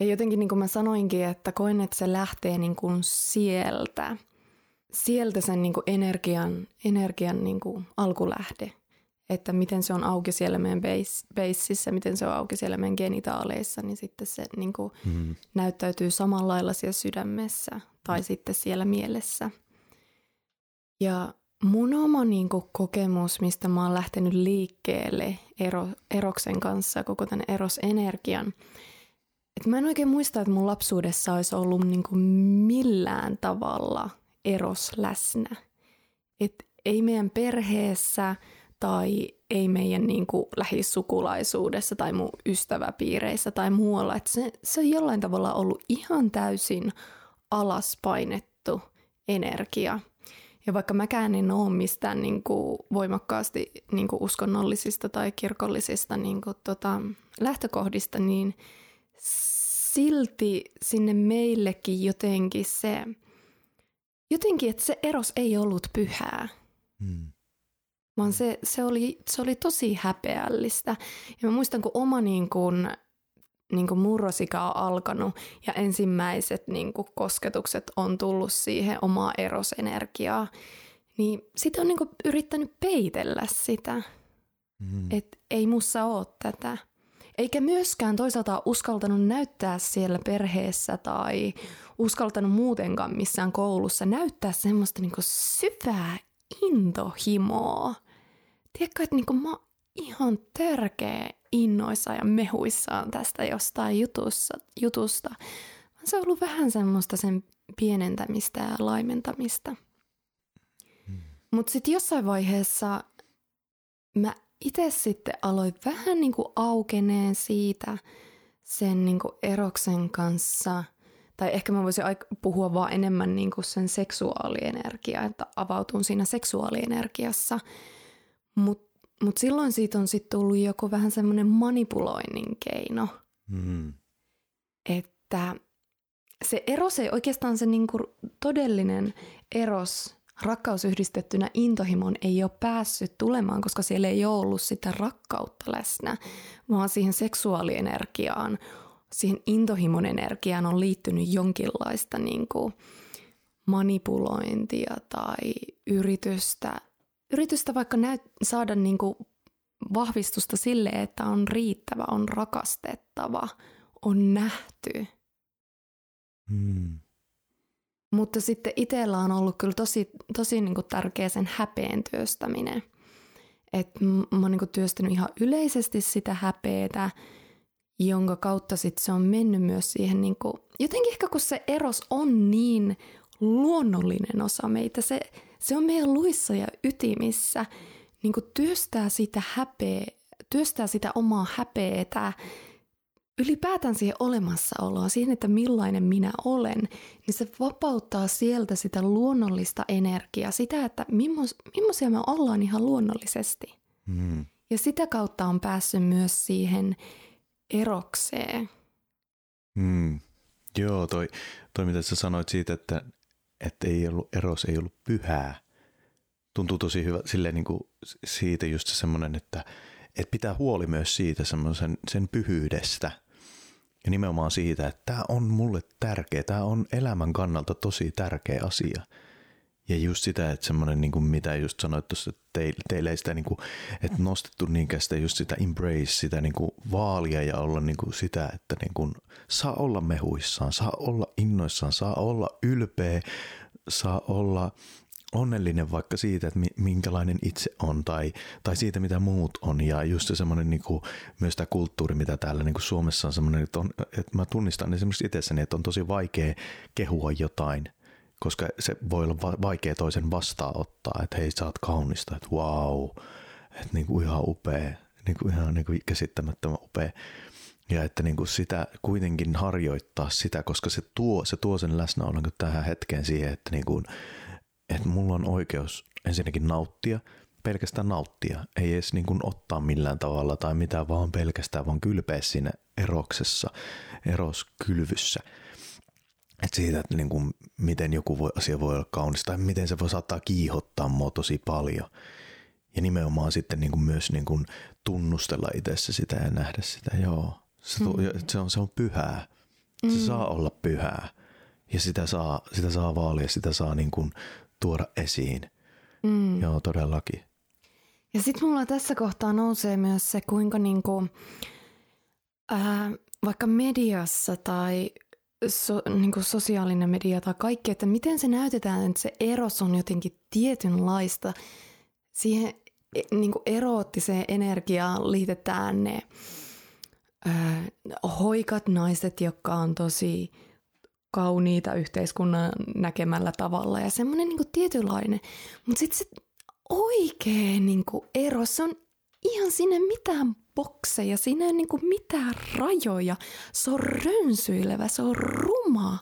ja jotenkin niin kuin mä sanoinkin, että koen, että se lähtee niin kuin sieltä – sieltä sen niin kuin energian, energian niin kuin alkulähde, että miten se on auki siellä meidän beississä, miten se on auki siellä meidän genitaaleissa, niin sitten se niin kuin mm. näyttäytyy samalla lailla siellä sydämessä tai mm. sitten siellä mielessä. Ja mun oma niin kuin, kokemus, mistä mä oon lähtenyt liikkeelle ero, eroksen kanssa, koko tämän erosenergian, että mä en oikein muista, että mun lapsuudessa olisi ollut niin kuin, millään tavalla – eros läsnä. Et ei meidän perheessä tai ei meidän niin kuin lähisukulaisuudessa tai mun ystäväpiireissä tai muualla. Et se, se on jollain tavalla ollut ihan täysin alaspainettu energia. Ja vaikka mäkään en ole mistään niin kuin voimakkaasti niin kuin uskonnollisista tai kirkollisista niin kuin tota, lähtökohdista, niin silti sinne meillekin jotenkin se jotenkin, että se eros ei ollut pyhää. Hmm. Vaan se, se, oli, se oli tosi häpeällistä. Ja mä muistan, kun oma niin kuin, niin kuin murrosika on alkanut ja ensimmäiset niin kuin kosketukset on tullut siihen omaa erosenergiaa, niin sitä on niin kuin yrittänyt peitellä sitä. Hmm. Että ei mussa ole tätä. Eikä myöskään toisaalta uskaltanut näyttää siellä perheessä tai uskaltanut muutenkaan missään koulussa näyttää semmoista niinku syvää intohimoa. Tiedätkö, että niinku mä ihan törkeä innoissa ja mehuissaan tästä jostain jutussa, jutusta. Se on ollut vähän semmoista sen pienentämistä ja laimentamista. Hmm. Mutta sitten jossain vaiheessa mä itse sitten aloin vähän niin kuin aukeneen siitä sen niin kuin eroksen kanssa. Tai ehkä mä voisin puhua vaan enemmän niin kuin sen seksuaalienergia, että avautun siinä seksuaalienergiassa. Mutta mut silloin siitä on sitten tullut joku vähän semmoinen manipuloinnin keino. Mm. Että se eros ei oikeastaan se niin kuin todellinen eros rakkaus yhdistettynä intohimon ei ole päässyt tulemaan, koska siellä ei ole ollut sitä rakkautta läsnä, vaan siihen seksuaalienergiaan, siihen intohimon energiaan on liittynyt jonkinlaista niin kuin manipulointia tai yritystä, yritystä vaikka näyt, saada niin kuin vahvistusta sille, että on riittävä, on rakastettava, on nähty. Hmm. Mutta sitten itsellä on ollut kyllä tosi, tosi niin kuin tärkeä sen häpeen työstäminen. että mä oon niin kuin työstänyt ihan yleisesti sitä häpeetä, jonka kautta sitten se on mennyt myös siihen, niin kuin, jotenkin ehkä kun se eros on niin luonnollinen osa meitä, se, se on meidän luissa ja ytimissä, niin kuin työstää sitä häpeä, työstää sitä omaa häpeetä ylipäätään siihen olemassaoloon, siihen, että millainen minä olen, niin se vapauttaa sieltä sitä luonnollista energiaa, sitä, että millaisia millaisia me ollaan ihan luonnollisesti. Mm. Ja sitä kautta on päässyt myös siihen erokseen. Mm. Joo, toi, toi mitä sä sanoit siitä, että, että ei ollut, eros ei ollut pyhää. Tuntuu tosi hyvä silleen niin kuin siitä just semmoinen, että, että pitää huoli myös siitä semmoisen sen pyhyydestä – ja nimenomaan siitä, että tämä on mulle tärkeä, tämä on elämän kannalta tosi tärkeä asia. Ja just sitä, että semmoinen, niin kuin mitä just sanoit tuossa, että teille, ei sitä, niin kuin, että nostettu niinkään sitä just sitä embrace, sitä niin kuin vaalia ja olla niin kuin sitä, että niin kuin saa olla mehuissaan, saa olla innoissaan, saa olla ylpeä, saa olla onnellinen vaikka siitä, että minkälainen itse on tai, tai siitä, mitä muut on. Ja just se semmoinen niin kuin, myös tämä kulttuuri, mitä täällä niin kuin Suomessa on semmoinen, että, on, että mä tunnistan esimerkiksi itsessäni, että on tosi vaikea kehua jotain, koska se voi olla vaikea toisen vastaanottaa, että hei sä oot kaunista, että wow, että niin kuin ihan upea, niin kuin ihan niin kuin käsittämättömän upea. Ja että niin kuin sitä kuitenkin harjoittaa sitä, koska se tuo, se tuo sen läsnäolon tähän hetkeen siihen, että niin kuin, että mulla on oikeus ensinnäkin nauttia, pelkästään nauttia, ei edes niin kuin ottaa millään tavalla tai mitään, vaan pelkästään vaan kylpeä siinä eroksessa, eroskylvyssä. Et siitä, että niin kuin, miten joku voi, asia voi olla kaunis tai miten se voi saattaa kiihottaa mua tosi paljon. Ja nimenomaan sitten niin kuin myös niin kuin tunnustella itsessä sitä ja nähdä sitä, joo. Se, mm. se, on, se on pyhää. Se mm. saa olla pyhää. Ja sitä saa, sitä saa vaalia, sitä saa niin kuin tuoda esiin. Mm. Joo, todellakin. Ja sitten mulla tässä kohtaa nousee myös se, kuinka niinku, ää, vaikka mediassa tai so, niinku sosiaalinen media tai kaikki, että miten se näytetään, että se eros on jotenkin tietynlaista. Siihen e, niinku eroottiseen energiaan liitetään ne ää, hoikat naiset, jotka on tosi kauniita yhteiskunnan näkemällä tavalla ja semmoinen niin tietynlainen. Mutta sitten se oikea niin ero, se on ihan sinne mitään bokseja, siinä ei niin mitään rajoja. Se on rönsyilevä, se on ruma.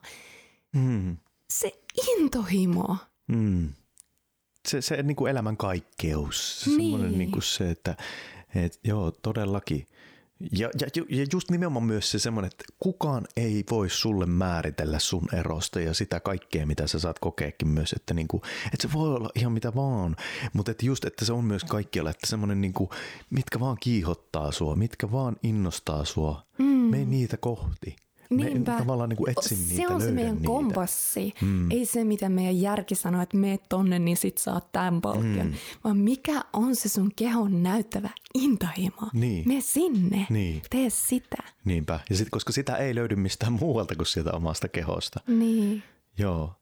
Mm. Se intohimo. Mm. Se, se niin kuin elämän kaikkeus. Niin. Semmoinen niin kuin se, että et, joo, todellakin – ja, ja, ja just nimenomaan myös se semmoinen, että kukaan ei voi sulle määritellä sun erosta ja sitä kaikkea, mitä sä saat kokeekin myös, että, niinku, että se voi olla ihan mitä vaan, mutta että just, että se on myös kaikkialla, että semmoinen, niinku, mitkä vaan kiihottaa sua, mitkä vaan innostaa sua, mm. mene niitä kohti. Niinpä. Me tavallaan niin kuin etsin se niitä, on se meidän niitä. kompassi. Mm. Ei se, mitä meidän järki sanoo, että mene tonne, niin sit saat tämän palkion. Mm. Vaan mikä on se sun kehon näyttävä intohimo? Niin. Mene sinne. Niin. Tee sitä. Niinpä. Ja sit, koska sitä ei löydy mistään muualta kuin sieltä omasta kehosta. Niin. Joo.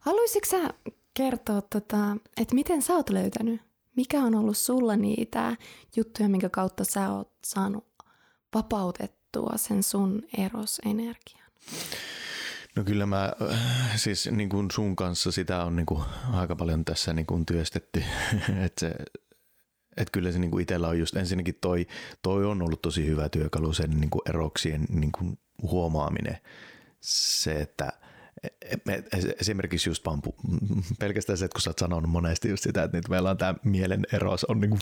Haluaisitko sä kertoa, tota, että miten sä oot löytänyt? Mikä on ollut sulla niitä juttuja, minkä kautta sä oot saanut vapautettua tuo sen sun erosenergian? No kyllä mä, siis niin kuin sun kanssa sitä on niin kuin aika paljon tässä niin kuin työstetty, että se, että kyllä se niin kuin itsellä on just ensinnäkin toi, toi on ollut tosi hyvä työkalu sen niin kuin eroksien niin kuin huomaaminen. Se, että esimerkiksi just vaan pelkästään se, että kun sä oot sanonut monesti just sitä, että nyt meillä on tämä mielen eros on niin kuin...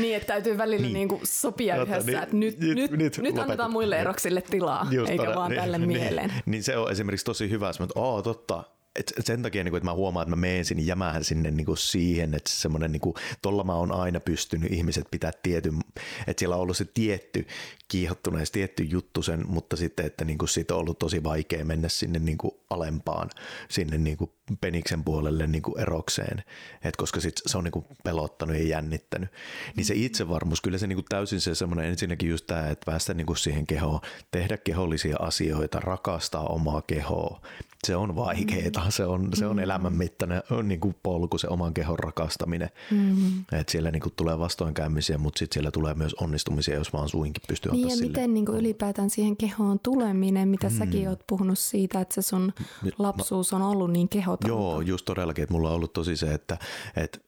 Niin, että täytyy välillä niin. Niin kuin sopia Jota, yhdessä, niin, että nyt, nyt, nyt, nyt, nyt annetaan muille eroksille tilaa, just eikä todella, vaan niin, tälle niin, mieleen. Niin se on esimerkiksi tosi hyvä, että oh, totta, et sen takia, niin kuin, että mä huomaan, että mä menen sinne jämähän sinne niin kuin siihen, että semmoinen, niin kuin, tolla mä oon aina pystynyt ihmiset pitää tietyn, että siellä on ollut se tietty kiihottuneessa tietty juttu sen, mutta sitten, että niin kuin siitä on ollut tosi vaikea mennä sinne niin kuin alempaan, sinne niin kuin peniksen puolelle niin kuin erokseen, Et koska sit se on niin kuin pelottanut ja jännittänyt. Niin se itsevarmuus, kyllä se niin kuin täysin se semmoinen ensinnäkin just tämä, että päästä niin kuin siihen kehoon, tehdä kehollisia asioita, rakastaa omaa kehoa, se on vaikeaa, se on, se on mm. elämänmittainen on niin kuin polku, se oman kehon rakastaminen. Mm. Et siellä niin kuin tulee vastoinkäymisiä, mutta sitten siellä tulee myös onnistumisia, jos vaan suinkin pystyy niin ja sille. miten niin kuin ylipäätään siihen kehoon tuleminen, mitä mm. säkin oot puhunut siitä, että se sun lapsuus on ollut niin kehotonta. Joo, just todellakin, että mulla on ollut tosi se, että, että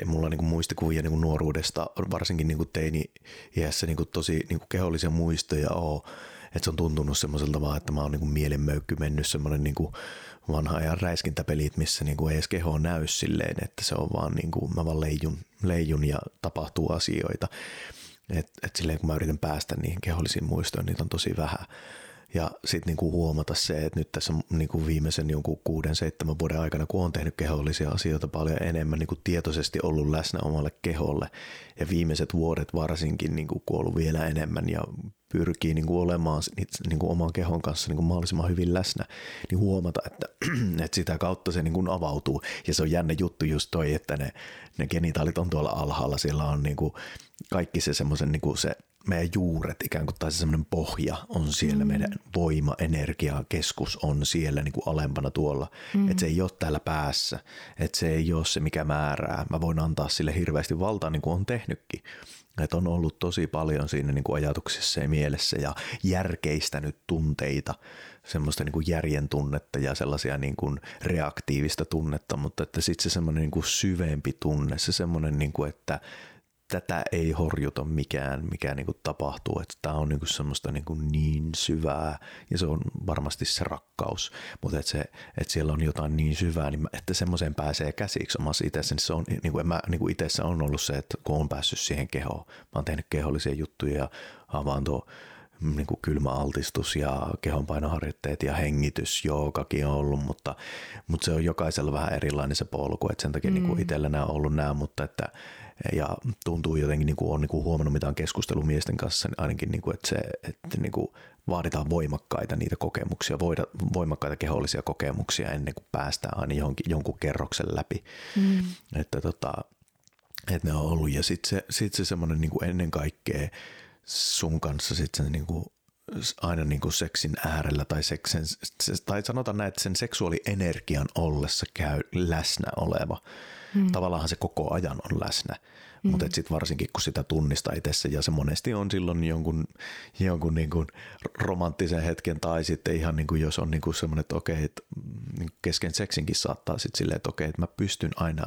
ei mulla niinku muistikuvia niinku nuoruudesta, varsinkin niinku teini-iässä niinku tosi niinku kehollisia muistoja ole että se on tuntunut semmoiselta vaan, että mä oon niin mielenmöykky mennyt semmoinen niin vanha ajan räiskintäpelit, missä niin kuin ei edes keho näy silleen, että se on vaan niin kuin, mä vaan leijun, leijun ja tapahtuu asioita. Et, et silleen kun mä yritän päästä niihin kehollisiin muistoihin, niitä on tosi vähän. Ja sitten niinku huomata se, että nyt tässä niinku viimeisen jonkun kuuden, seitsemän vuoden aikana, kun on tehnyt kehollisia asioita paljon enemmän, niinku tietoisesti ollut läsnä omalle keholle ja viimeiset vuodet varsinkin niinku, kun ollut vielä enemmän ja pyrkii niin kuin olemaan niin kuin oman kehon kanssa niin kuin mahdollisimman hyvin läsnä, niin huomata, että, että sitä kautta se niin kuin avautuu. Ja se on jännä juttu just toi, että ne, ne genitaalit on tuolla alhaalla, siellä on niin kuin kaikki se semmoisen niin kuin se meidän juuret ikään kuin, tai se semmoinen pohja on siellä, mm. meidän voima, energia, keskus on siellä niin kuin alempana tuolla. Mm. Että se ei ole täällä päässä, että se ei ole se, mikä määrää. Mä voin antaa sille hirveästi valtaa, niin kuin on tehnytkin. Että on ollut tosi paljon siinä niin kuin ajatuksessa ja mielessä ja järkeistänyt tunteita, semmoista niin kuin järjen tunnetta ja sellaisia niin kuin reaktiivista tunnetta, mutta että sitten se semmoinen niin kuin syvempi tunne, se semmoinen, niin kuin, että tätä ei horjuta mikään, mikä niin kuin tapahtuu. Että tämä on niin kuin semmoista niin, kuin niin syvää ja se on varmasti se rakkaus. Mutta että, se, että siellä on jotain niin syvää, niin että semmoiseen pääsee käsiksi omassa itsessä. Niin se on, niin kuin, mä, niin kuin itsessä on ollut se, että kun on päässyt siihen kehoon, mä oon tehnyt kehollisia juttuja ja avaan tuo niin kuin kylmäaltistus ja kehonpainoharjoitteet ja hengitys, joogakin on ollut, mutta, mutta se on jokaisella vähän erilainen se polku, että sen takia mm. niin kuin itsellä nämä on ollut nämä, mutta että, ja tuntuu jotenkin, niin kuin on niin kuin huomannut, mitä on keskustellut miesten kanssa, niin ainakin, niin kuin, että, se, että niin kuin vaaditaan voimakkaita niitä kokemuksia, voida, voimakkaita kehollisia kokemuksia ennen kuin päästään aina johonkin, jonkun kerroksen läpi. Mm. Että, tota, että ne on ollut. Ja sitten se, sit se semmoinen niin kuin ennen kaikkea sun kanssa sitten sen niin kuin aina niin kuin seksin äärellä tai, seksen, tai sanotaan näin, että sen seksuaalienergian ollessa käy läsnä oleva – Mm. Tavallaan se koko ajan on läsnä. Mm. Mutta sitten varsinkin kun sitä tunnistaa itsessä ja se monesti on silloin jonkun, jonkun niin kuin romanttisen hetken tai sitten ihan niin kuin jos on niin kuin semmoinen, että okei, että niin kesken seksinkin saattaa sitten silleen, että okei, että mä pystyn aina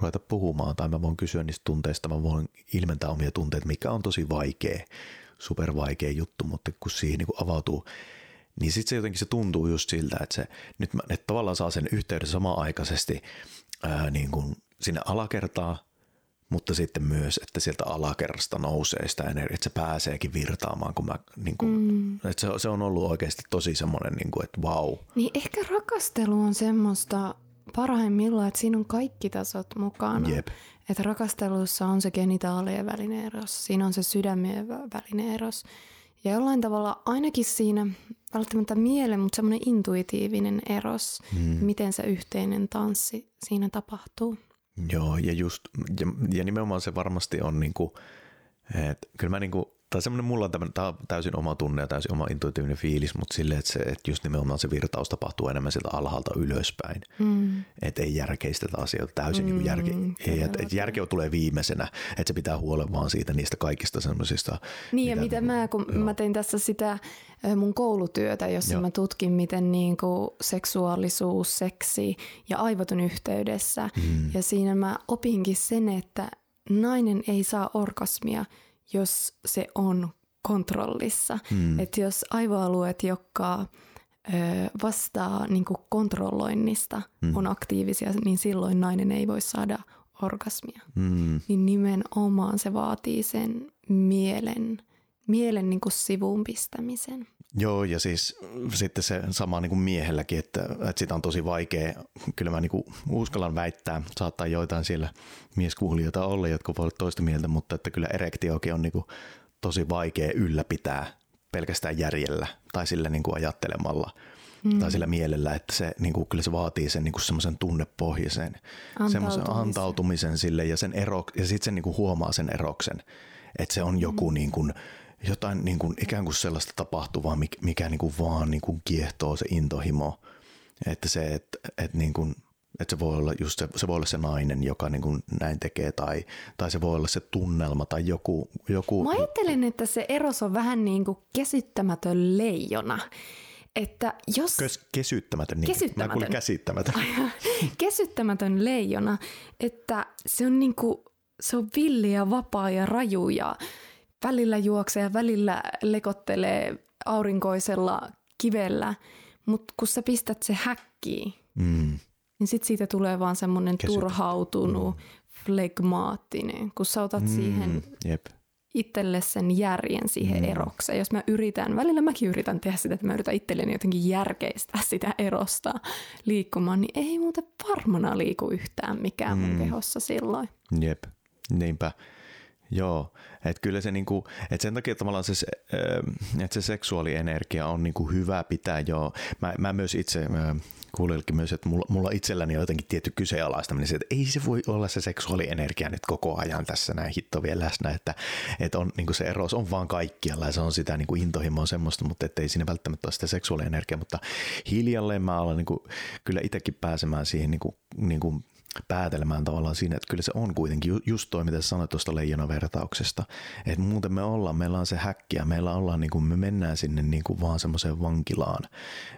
ruveta puhumaan tai mä voin kysyä niistä tunteista, mä voin ilmentää omia tunteita, mikä on tosi vaikea, super vaikea juttu, mutta kun siihen niin kuin avautuu niin sitten se jotenkin se tuntuu just siltä, että se nyt mä, että tavallaan saa sen yhteyden samaan aikaisesti ää, niin kuin sinne alakertaa, mutta sitten myös, että sieltä alakerrasta nousee sitä energiaa, että se pääseekin virtaamaan, kun mä, niin kuin, mm. että se, se on ollut oikeasti tosi semmoinen, niin kuin, että vau. Wow. Niin ehkä rakastelu on semmoista parhaimmillaan, että siinä on kaikki tasot mukana. Jep. Että rakastelussa on se genitaalien välinen eros, siinä on se sydämien välinen eros. Ja jollain tavalla ainakin siinä välttämättä mielen, mutta semmoinen intuitiivinen eros, mm. miten se yhteinen tanssi siinä tapahtuu. Joo, ja just, ja, ja nimenomaan se varmasti on niinku, että kyllä mä niinku tai semmoinen mulla on tämmöinen, tämä on täysin oma tunne ja täysin oma intuitiivinen fiilis, mutta silleen, että, se, että just nimenomaan se virtaus tapahtuu enemmän sieltä alhaalta ylöspäin. Mm. Että ei järkeistetä asioita täysin mm, niin järke, ei, että, että järkeä tulee viimeisenä, että se pitää huolen vaan siitä niistä kaikista semmoisista. Niin mitä, ja mitä mä, kun joo. mä tein tässä sitä mun koulutyötä, jossa joo. mä tutkin, miten niin kuin seksuaalisuus, seksi ja aivot on yhteydessä. Mm. Ja siinä mä opinkin sen, että nainen ei saa orgasmia – jos se on kontrollissa. Mm. Että jos aivoalueet, jotka ö, vastaa niin kuin kontrolloinnista, mm. on aktiivisia, niin silloin nainen ei voi saada orgasmia. Mm. Niin nimenomaan se vaatii sen mielen, mielen niin kuin sivuun pistämisen. Joo, ja siis sitten se sama niin kuin miehelläkin, että, että sitä on tosi vaikea. Kyllä mä niin kuin uskallan väittää, saattaa joitain siellä mieskuulijoita olla, jotka voi olla toista mieltä, mutta että kyllä erektiokin on niin kuin tosi vaikea ylläpitää pelkästään järjellä tai sillä niin kuin ajattelemalla mm. tai sillä mielellä, että se, niin kuin, kyllä se vaatii sen niin semmoisen tunnepohjaisen, semmoisen antautumisen sille ja, sen ero, ja sitten se niin kuin huomaa sen eroksen, että se on joku mm. niin kuin, jotain niin kuin, ikään kuin sellaista tapahtuvaa, mikä niin kuin vaan niin kuin kiehtoo se intohimo. Että se, että, että, niin kuin, että se voi olla just se, se voi olla se nainen, joka niin kuin näin tekee, tai, tai se voi olla se tunnelma tai joku. joku Mä ajattelen, että se eros on vähän niin kuin käsittämätön leijona. Että jos... Kös, kesyttämätön, niin. Kesyttämätön. Mä käsittämätön. kesyttämätön leijona, että se on niin kuin, se on villi ja vapaa ja raju ja välillä juoksee ja välillä lekottelee aurinkoisella kivellä, mutta kun sä pistät se häkkiin, mm. niin sit siitä tulee vaan semmoinen turhautunut, mm. flegmaattinen, kun sä otat mm. siihen Jep. itselle sen järjen siihen mm. erokseen. Jos mä yritän, välillä mäkin yritän tehdä sitä, että mä yritän itselleni jotenkin järkeistää sitä erosta liikkumaan, niin ei muuten varmana liiku yhtään mikään mm. mun kehossa silloin. Jep, niinpä. Joo, että kyllä se niinku, että sen takia tavallaan se, että se seksuaalienergia on niinku hyvä pitää jo. Mä, mä myös itse kuulelkin myös, että mulla, mulla itselläni on jotenkin tietty kyseenalaistaminen, että ei se voi olla se seksuaalienergia nyt koko ajan tässä näin hitto vielä läsnä, että, että on, niinku se eros on vaan kaikkialla ja se on sitä niinku intohimoa semmoista, mutta ei siinä välttämättä ole sitä seksuaalienergiaa, mutta hiljalleen mä olen niinku, kyllä itsekin pääsemään siihen niinku, niinku päätelmään tavallaan siinä, että kyllä se on kuitenkin just toi, mitä sanoit tuosta leijonavertauksesta, että muuten me ollaan, meillä on se häkki ja meillä ollaan, niin kuin me mennään sinne niin kuin vaan semmoiseen vankilaan,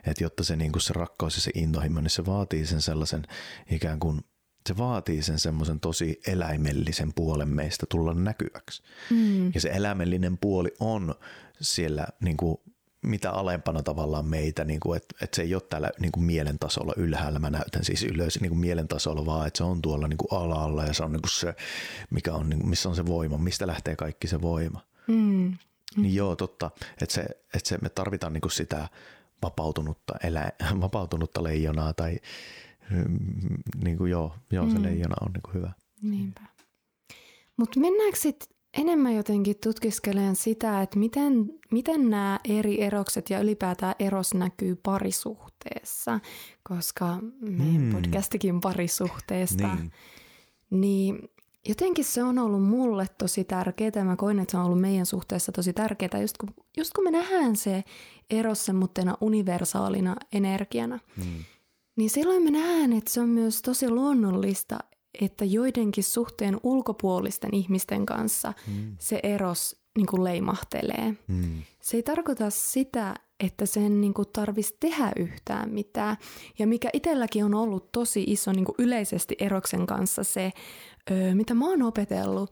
että jotta se, niin kuin se rakkaus ja se intohimo, niin se vaatii sen sellaisen ikään kuin se vaatii sen semmoisen tosi eläimellisen puolen meistä tulla näkyväksi. Mm. Ja se eläimellinen puoli on siellä niin kuin mitä alempana tavallaan meitä, niin kuin, että, että se ei ole täällä niin kuin mielen tasolla ylhäällä, mä näytän siis ylös niin kuin mielen tasolla, vaan että se on tuolla niin kuin alalla ja se on niin kuin se, mikä on, niin kuin, missä on se voima, mistä lähtee kaikki se voima. Mm. Niin joo, totta, että, se, että se, me tarvitaan niin kuin sitä vapautunutta, elä, vapautunutta leijonaa tai mm, niin kuin joo, joo se mm. leijona on niin kuin hyvä. Niinpä. Mutta mennäänkö sitten enemmän jotenkin tutkiskelen sitä, että miten, miten nämä eri erokset ja ylipäätään eros näkyy parisuhteessa, koska meidän mm. podcastikin parisuhteesta. Niin. niin jotenkin se on ollut mulle tosi tärkeää. Mä koin, että se on ollut meidän suhteessa tosi tärkeää, just kun, just kun me nähdään se eros semmoittena universaalina energiana. Mm. Niin silloin me nähdään, että se on myös tosi luonnollista, että joidenkin suhteen ulkopuolisten ihmisten kanssa mm. se eros niin kuin leimahtelee. Mm. Se ei tarkoita sitä, että sen niin kuin tarvitsisi tehdä yhtään mitään. Ja mikä itselläkin on ollut tosi iso niin kuin yleisesti eroksen kanssa se, öö, mitä mä oon opetellut,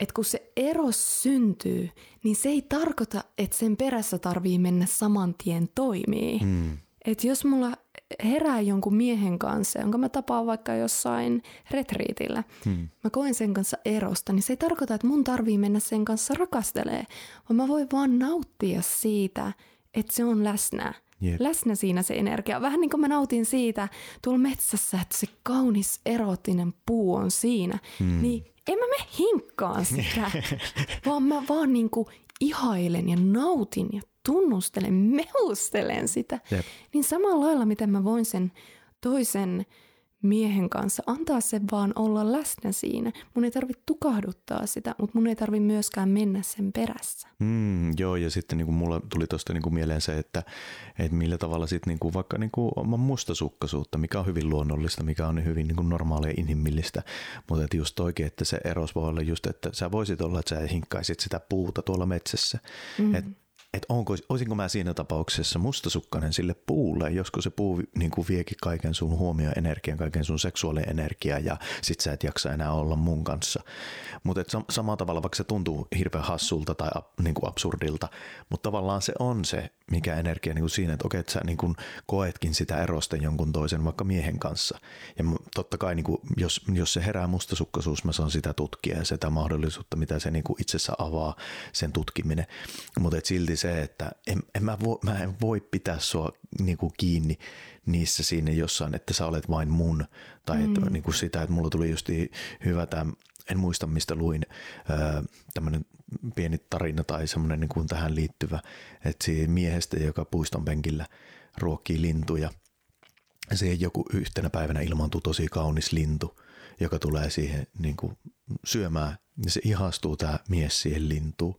että kun se eros syntyy, niin se ei tarkoita, että sen perässä tarvii mennä saman tien toimii. Mm. Että jos mulla herää jonkun miehen kanssa, jonka mä tapaan vaikka jossain retriitillä, hmm. mä koen sen kanssa erosta, niin se ei tarkoita, että mun tarvii mennä sen kanssa rakastelee, vaan mä voin vaan nauttia siitä, että se on läsnä. Yep. Läsnä siinä se energia. Vähän niin kuin mä nautin siitä tuolla metsässä, että se kaunis eroottinen puu on siinä. Hmm. Niin en mä me hinkkaan sitä, vaan mä vaan niin kuin ihailen ja nautin ja tunnustelen, mehustelen sitä. Jep. Niin samalla lailla, miten mä voin sen toisen miehen kanssa, antaa sen vaan olla läsnä siinä. Mun ei tarvitse tukahduttaa sitä, mutta mun ei tarvitse myöskään mennä sen perässä. Mm, joo, ja sitten niin kuin mulla tuli tuosta niin kuin mieleen se, että, että millä tavalla sitten niin kuin vaikka niin kuin oman mustasukkaisuutta, mikä on hyvin luonnollista, mikä on hyvin niin kuin normaalia inhimillistä, mutta että just oikein, että se eros voi olla just, että sä voisit olla, että sä hinkkaisit sitä puuta tuolla metsässä, mm. että että onko, olisinko mä siinä tapauksessa mustasukkainen sille puulle, josko se puu niin kuin viekin kaiken sun huomioon energian, kaiken sun seksuaalinen energia ja sit sä et jaksa enää olla mun kanssa. Mutta samalla tavalla, vaikka se tuntuu hirveän hassulta tai niin kuin absurdilta, mutta tavallaan se on se, mikä energia niin kuin siinä, että okei, että sä niin kuin koetkin sitä erosta jonkun toisen vaikka miehen kanssa. Ja totta kai niin kuin, jos, jos se herää mustasukkaisuus, mä saan sitä tutkia ja sitä mahdollisuutta, mitä se niin kuin itsessä avaa, sen tutkiminen. Mutta silti se, että en, en mä, voi, mä en voi pitää sua niin kuin kiinni niissä siinä jossain, että sä olet vain mun. Tai mm. että, niin kuin sitä, että mulla tuli just hyvä tämä, en muista mistä luin, tämmöinen pieni tarina tai semmoinen niin kuin tähän liittyvä, että siinä miehestä, joka puiston penkillä ruokkii lintuja. Siihen joku yhtenä päivänä ilmaantuu tosi kaunis lintu, joka tulee siihen niin kuin syömään. Ja se ihastuu tämä mies siihen lintuun.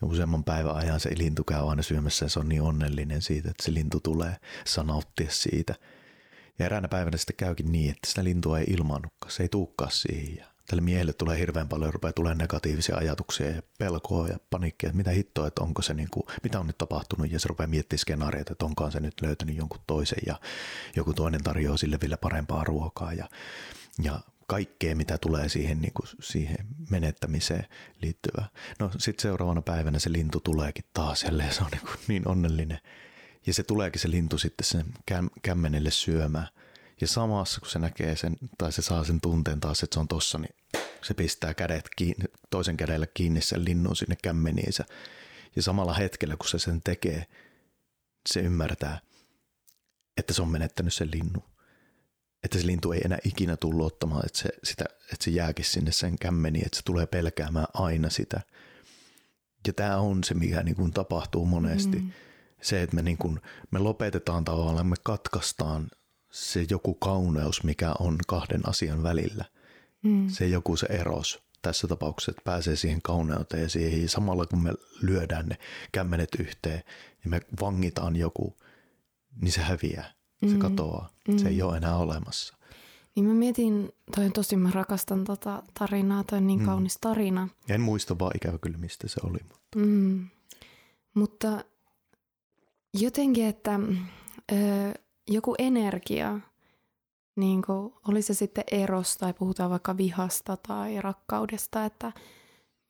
Ja useamman päivän ajan se lintu käy aina syömässä ja se on niin onnellinen siitä, että se lintu tulee sanauttia siitä. Ja eräänä päivänä sitten käykin niin, että sitä lintua ei ilmaannutkaan, se ei tuukkaa siihen. Tälle miehelle tulee hirveän paljon, rupeaa tulee negatiivisia ajatuksia ja pelkoa ja paniikkia, että mitä hittoa, että onko se niin kuin, mitä on nyt tapahtunut ja se rupeaa miettimään skenaarioita, että onkaan se nyt löytänyt jonkun toisen ja joku toinen tarjoaa sille vielä parempaa ruokaa ja, ja kaikkea, mitä tulee siihen, niin kuin siihen menettämiseen liittyvää. No sitten seuraavana päivänä se lintu tuleekin taas jälleen, se on niin, kuin niin onnellinen. Ja se tuleekin se lintu sitten sen käm, kämmenelle syömään – ja samassa, kun se näkee sen, tai se saa sen tunteen taas, että se on tossa, niin se pistää kädet kiinni, toisen kädellä kiinni sen linnun sinne kämmeniinsä. Ja samalla hetkellä, kun se sen tekee, se ymmärtää, että se on menettänyt sen linnun. Että se lintu ei enää ikinä tullut ottamaan, että se, sitä, että se jääkin sinne sen kämmeniin, että se tulee pelkäämään aina sitä. Ja tämä on se, mikä niin kuin tapahtuu monesti. Mm. Se, että me, niin kuin, me lopetetaan tavallaan, me katkaistaan se joku kauneus, mikä on kahden asian välillä. Mm. Se joku se eros tässä tapauksessa, että pääsee siihen kauneuteen ja siihen samalla kun me lyödään ne kämmenet yhteen ja me vangitaan joku, niin se häviää, se mm. katoaa, mm. se ei ole enää olemassa. Niin mä mietin, toi on tosi, mä rakastan tota tarinaa, toi on niin mm. kaunis tarina. En muista vaan ikävä kyllä, mistä se oli. Mutta, mm. mutta jotenkin, että ö, joku energia, niin kuin, oli se sitten eros tai puhutaan vaikka vihasta tai rakkaudesta, että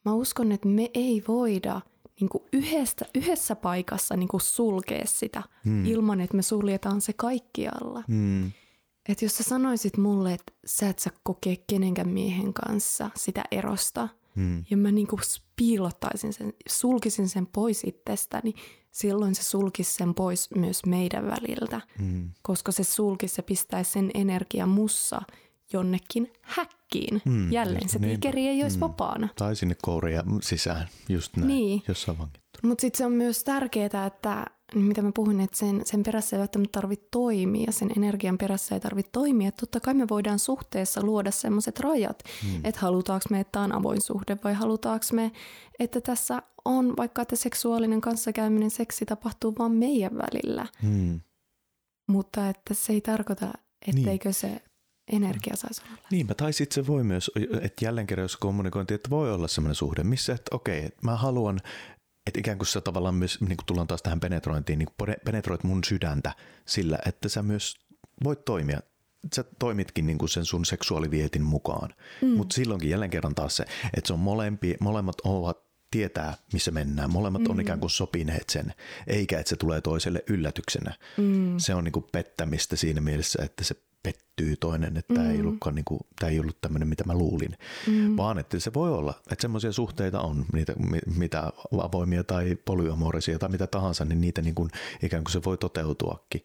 mä uskon, että me ei voida niin kuin yhdestä, yhdessä paikassa niin kuin sulkea sitä hmm. ilman, että me suljetaan se kaikkialla. Hmm. Että jos sä sanoisit mulle, että sä et sä kokee kenenkään miehen kanssa sitä erosta, hmm. ja mä niin kuin piilottaisin sen, sulkisin sen pois itsestäni, silloin se sulkisi sen pois myös meidän väliltä, mm. koska se sulkisi, se pistäisi sen energia mussa jonnekin häkkiin. Mm, Jälleen se tikeri ei olisi mm. vapaana. Tai sinne kouria sisään, just näin, niin. jos on vangittu. Mutta sitten se on myös tärkeää, että mitä mä puhun, että sen, sen perässä ei välttämättä tarvitse toimia, sen energian perässä ei tarvitse toimia. Että totta kai me voidaan suhteessa luoda sellaiset rajat, hmm. että halutaanko me, että on avoin suhde vai halutaanko me, että tässä on vaikka, että seksuaalinen kanssakäyminen, seksi tapahtuu vain meidän välillä. Hmm. Mutta että se ei tarkoita, etteikö niin. se energia saisi olla. Niinpä, tai sitten se voi myös, että jälleen kerran jos kommunikointi, että voi olla sellainen suhde, missä, että okei, että mä haluan että ikään kuin sä tavallaan myös, niin kuin tullaan taas tähän penetrointiin, niin penetroit mun sydäntä sillä, että sä myös voit toimia. Sä toimitkin niin kuin sen sun seksuaalivietin mukaan. Mm. Mutta silloinkin jälleen kerran taas se, että se on molempi, molemmat ovat tietää, missä mennään. Molemmat mm. on ikään kuin sopineet sen, eikä että se tulee toiselle yllätyksenä. Mm. Se on niin kuin pettämistä siinä mielessä, että se pettyy toinen, että mm. tämä ei, ollutkaan, niin kuin, tämä ei ollut tämmöinen, mitä mä luulin. Mm. Vaan että se voi olla, että semmoisia suhteita on, niitä, mitä avoimia tai polyamorisia tai mitä tahansa, niin niitä niin kuin, ikään kuin se voi toteutuakin.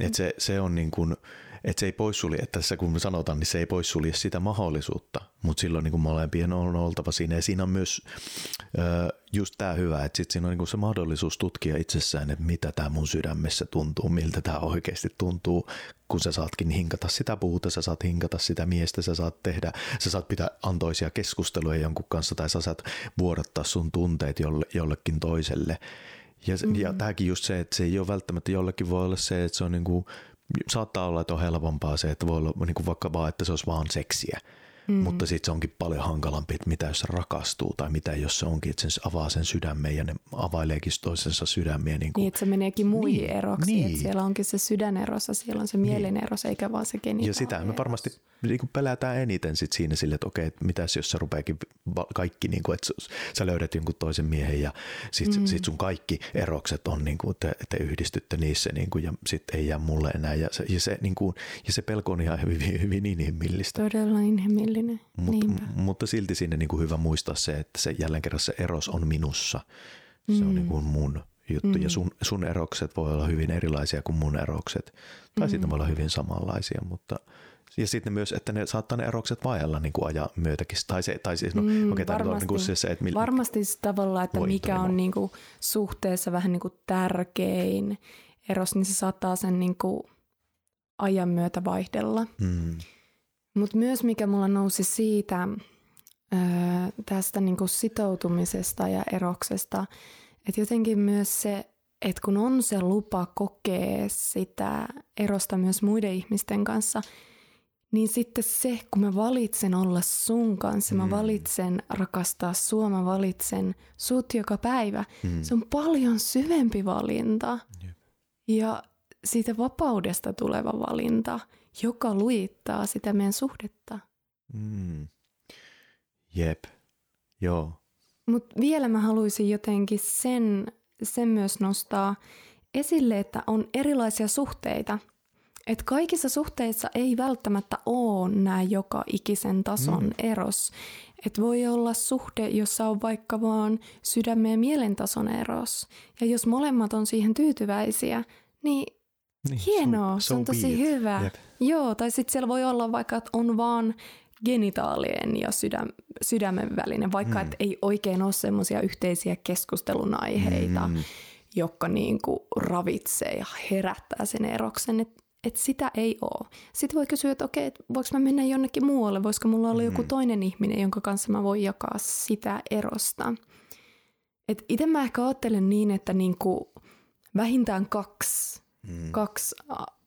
Että se, se on niin kuin, että se ei poissulje, että tässä kun sanotaan, niin se ei poissulje sitä mahdollisuutta, mutta silloin niin kuin molempien on oltava siinä. Ja siinä on myös ö, just tämä hyvä, että sit siinä on niin kuin se mahdollisuus tutkia itsessään, että mitä tämä mun sydämessä tuntuu, miltä tämä oikeasti tuntuu, kun sä saatkin hinkata sitä puuta, sä saat hinkata sitä miestä, sä saat tehdä, sä saat pitää antoisia keskusteluja jonkun kanssa tai sä saat vuodattaa sun tunteet jolle, jollekin toiselle. Ja, mm-hmm. ja tämäkin just se, että se ei ole välttämättä jollekin voi olla se, että se on niin kuin, saattaa olla, että on helpompaa se, että voi olla niin kuin vaikka vaan, että se olisi vaan seksiä. Mm. Mutta sitten se onkin paljon hankalampi, että mitä jos se rakastuu tai mitä jos se onkin, että se avaa sen sydämen ja ne availeekin toisensa sydämiä. Niin, kuin, niin että se meneekin muihin niin, eroksi, niin. että siellä onkin se sydäneros ja siellä on se mieleneros niin. eikä vaan se genitaali Ja sitä me varmasti niin kuin pelätään eniten sit siinä sille, että okei, että mitäs jos se rupeakin kaikki, niin kuin, että sä löydät jonkun toisen miehen ja sit, mm. sit sun kaikki erokset on, niin kuin, te, te yhdistytte niissä niin kuin, ja sitten ei jää mulle enää. Ja se, ja se, niin kuin, ja se pelko on ihan hyvin, hyvin inhimillistä. Todella inhimillinen, Mut, Mutta silti sinne niin kuin hyvä muistaa se, että se jälleen kerran se eros on minussa. Se mm. on niin kuin mun juttu. Mm. Ja sun, sun erokset voi olla hyvin erilaisia kuin mun erokset. Tai mm. sitten voi olla hyvin samanlaisia, mutta – ja sitten myös, että ne saattaa ne erokset vaella niin kuin ajan myötäkin. Tai, se, tai siis, no, mm, okay, varmasti, on niin kuin se, se, että mil... varmasti tavalla, että mikä on niin kuin suhteessa vähän niin kuin tärkein eros, niin se saattaa sen niin kuin ajan myötä vaihdella. Mm. Mutta myös mikä mulla nousi siitä ää, tästä niin kuin sitoutumisesta ja eroksesta, että jotenkin myös se, että kun on se lupa kokea sitä erosta myös muiden ihmisten kanssa – niin sitten se, kun mä valitsen olla sun kanssa, mm. mä valitsen rakastaa sua, mä valitsen sut joka päivä, mm. se on paljon syvempi valinta. Jep. Ja siitä vapaudesta tuleva valinta, joka luittaa sitä meidän suhdetta. Mm. Jep, joo. Mutta vielä mä haluaisin jotenkin sen, sen myös nostaa esille, että on erilaisia suhteita – et kaikissa suhteissa ei välttämättä ole nämä joka ikisen tason mm. eros. Et voi olla suhde, jossa on vaikka vaan sydämen ja mielen tason eros. Ja jos molemmat on siihen tyytyväisiä, niin, niin hienoa, so, so se on tosi hyvä. Yep. Joo, tai sitten siellä voi olla vaikka, että on vaan genitaalien ja sydäm, sydämen välinen, vaikka mm. et ei oikein ole semmoisia yhteisiä keskustelun aiheita, mm. jotka niinku ravitsee ja herättää sen eroksen. Et että sitä ei ole. Sitten voi kysyä, että okei, että voiko mä mennä jonnekin muualle, voisiko mulla olla joku mm. toinen ihminen, jonka kanssa mä voin jakaa sitä erosta. Et itse mä ehkä ajattelen niin, että niinku vähintään kaksi, mm. kaksi,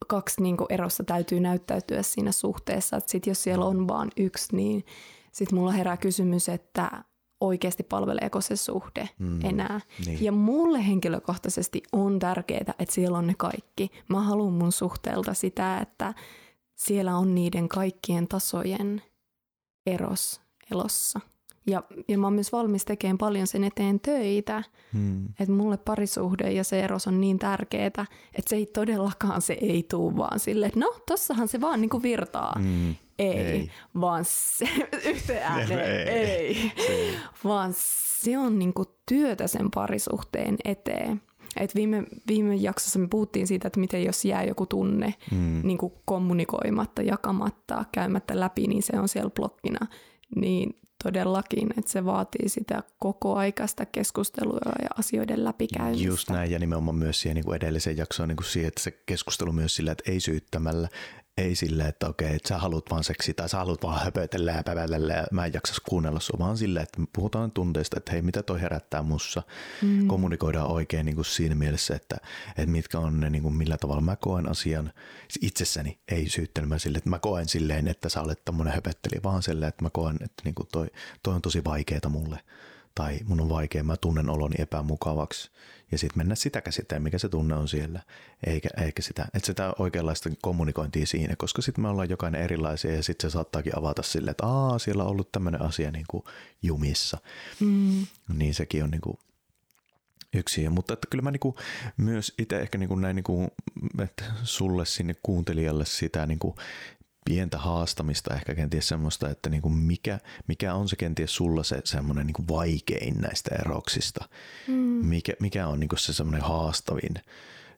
kaksi niinku erosta täytyy näyttäytyä siinä suhteessa. Että sit jos siellä on vain yksi, niin sitten mulla herää kysymys, että oikeasti palveleeko se suhde mm, enää. Niin. Ja mulle henkilökohtaisesti on tärkeää, että siellä on ne kaikki. Mä haluan mun suhteelta sitä, että siellä on niiden kaikkien tasojen eros elossa. Ja, ja mä oon myös valmis tekemään paljon sen eteen töitä, hmm. että mulle parisuhde ja se eros on niin tärkeää, että se ei todellakaan se ei tuu vaan silleen, että no tossahan se vaan niinku virtaa. Hmm ei, ei. vaan se, yhteen ääneen, ei, ei. ei. vaan se on niinku työtä sen parisuhteen eteen. Et viime, viime jaksossa me puhuttiin siitä, että miten jos jää joku tunne mm. niin kuin kommunikoimatta, jakamatta, käymättä läpi, niin se on siellä blokkina. Niin todellakin, että se vaatii sitä koko aikaista keskustelua ja asioiden läpikäymistä. Just näin, ja nimenomaan myös siihen niin kuin edelliseen jaksoon niin kuin siihen, että se keskustelu myös sillä, että ei syyttämällä, ei silleen, että okei, että sä haluat vaan seksi tai sä haluat vaan höpötellä ja pävätellä ja mä en jaksas kuunnella sua, vaan silleen, että puhutaan tunteista, että hei, mitä toi herättää mussa. Mm. Kommunikoidaan oikein niin kuin siinä mielessä, että, että mitkä on ne, niin kuin millä tavalla mä koen asian itsessäni, ei syyttelemään sille, että mä koen silleen, että sä olet tämmöinen höpötteli, vaan silleen, että mä koen, että niin kuin toi, toi on tosi vaikeeta mulle tai mun on vaikea, mä tunnen oloni epämukavaksi ja sitten mennä sitä käsiteen, mikä se tunne on siellä, eikä, eikä sitä, että sitä oikeanlaista kommunikointia siinä, koska sitten me ollaan jokainen erilaisia ja sitten se saattaakin avata sille, että aa, siellä on ollut tämmöinen asia niin kuin jumissa, mm. niin sekin on niin kuin yksi. Mutta että kyllä mä niinku myös itse ehkä niinku näin, niinku, että sulle sinne kuuntelijalle sitä niinku pientä haastamista, ehkä kenties semmoista, että niin kuin mikä, mikä on se kenties sulla se semmoinen niin kuin vaikein näistä eroksista, mm. mikä, mikä on niin kuin se semmoinen haastavin,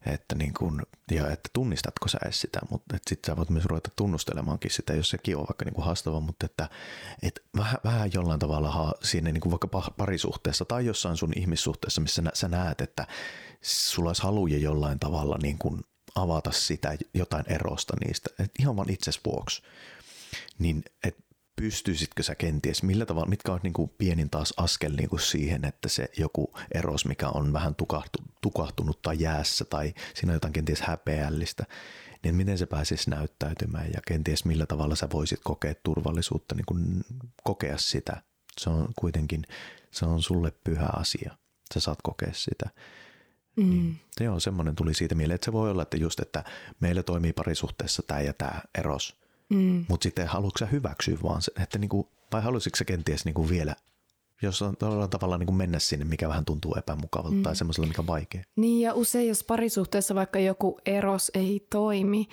että, niin kun, ja että tunnistatko sä edes sitä, mutta sitten sä voit myös ruveta tunnustelemaankin sitä, jos sekin on vaikka niin kuin haastava, mutta että et vähän, vähän jollain tavalla ha, siinä niin kuin vaikka parisuhteessa tai jossain sun ihmissuhteessa, missä nä, sä näet, että sulla olisi haluja jollain tavalla niin kuin avata sitä jotain erosta niistä, et ihan vaan itses vuoksi, niin et pystyisitkö sä kenties, millä tavalla, mitkä on niin kuin pienin taas askel niin kuin siihen, että se joku eros, mikä on vähän tukahtu, tukahtunut tai jäässä tai siinä on jotain kenties häpeällistä, niin miten se pääsisi näyttäytymään ja kenties millä tavalla sä voisit kokea turvallisuutta, niin kuin kokea sitä. Se on kuitenkin, se on sulle pyhä asia. Sä saat kokea sitä. Mm. Niin, joo, semmoinen tuli siitä mieleen, että se voi olla, että just, että meillä toimii parisuhteessa tämä ja tämä eros – Mm. Mutta sitten haluatko sä hyväksyä vaan se, että niinku, vai haluaisitko sä kenties niinku vielä on tavalla niin kuin mennä sinne, mikä vähän tuntuu epämukavalta mm. tai semmoisella, mikä on vaikea. Niin ja usein, jos parisuhteessa vaikka joku eros ei toimi,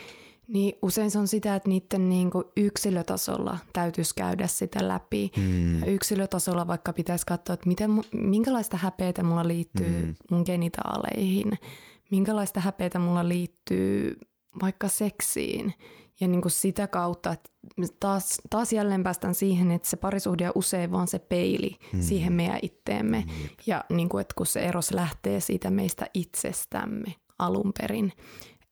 niin usein se on sitä, että niiden niin kuin yksilötasolla täytyisi käydä sitä läpi. Mm. Yksilötasolla vaikka pitäisi katsoa, että miten, minkälaista häpeätä mulla liittyy mm. mun genitaaleihin, minkälaista häpeätä mulla liittyy vaikka seksiin – ja niin kuin sitä kautta, että taas, taas jälleen päästään siihen, että se parisuhde on usein vaan se peili mm. siihen meidän itteemme. Mm. Ja niin kuin, että kun se eros lähtee siitä meistä itsestämme alun perin.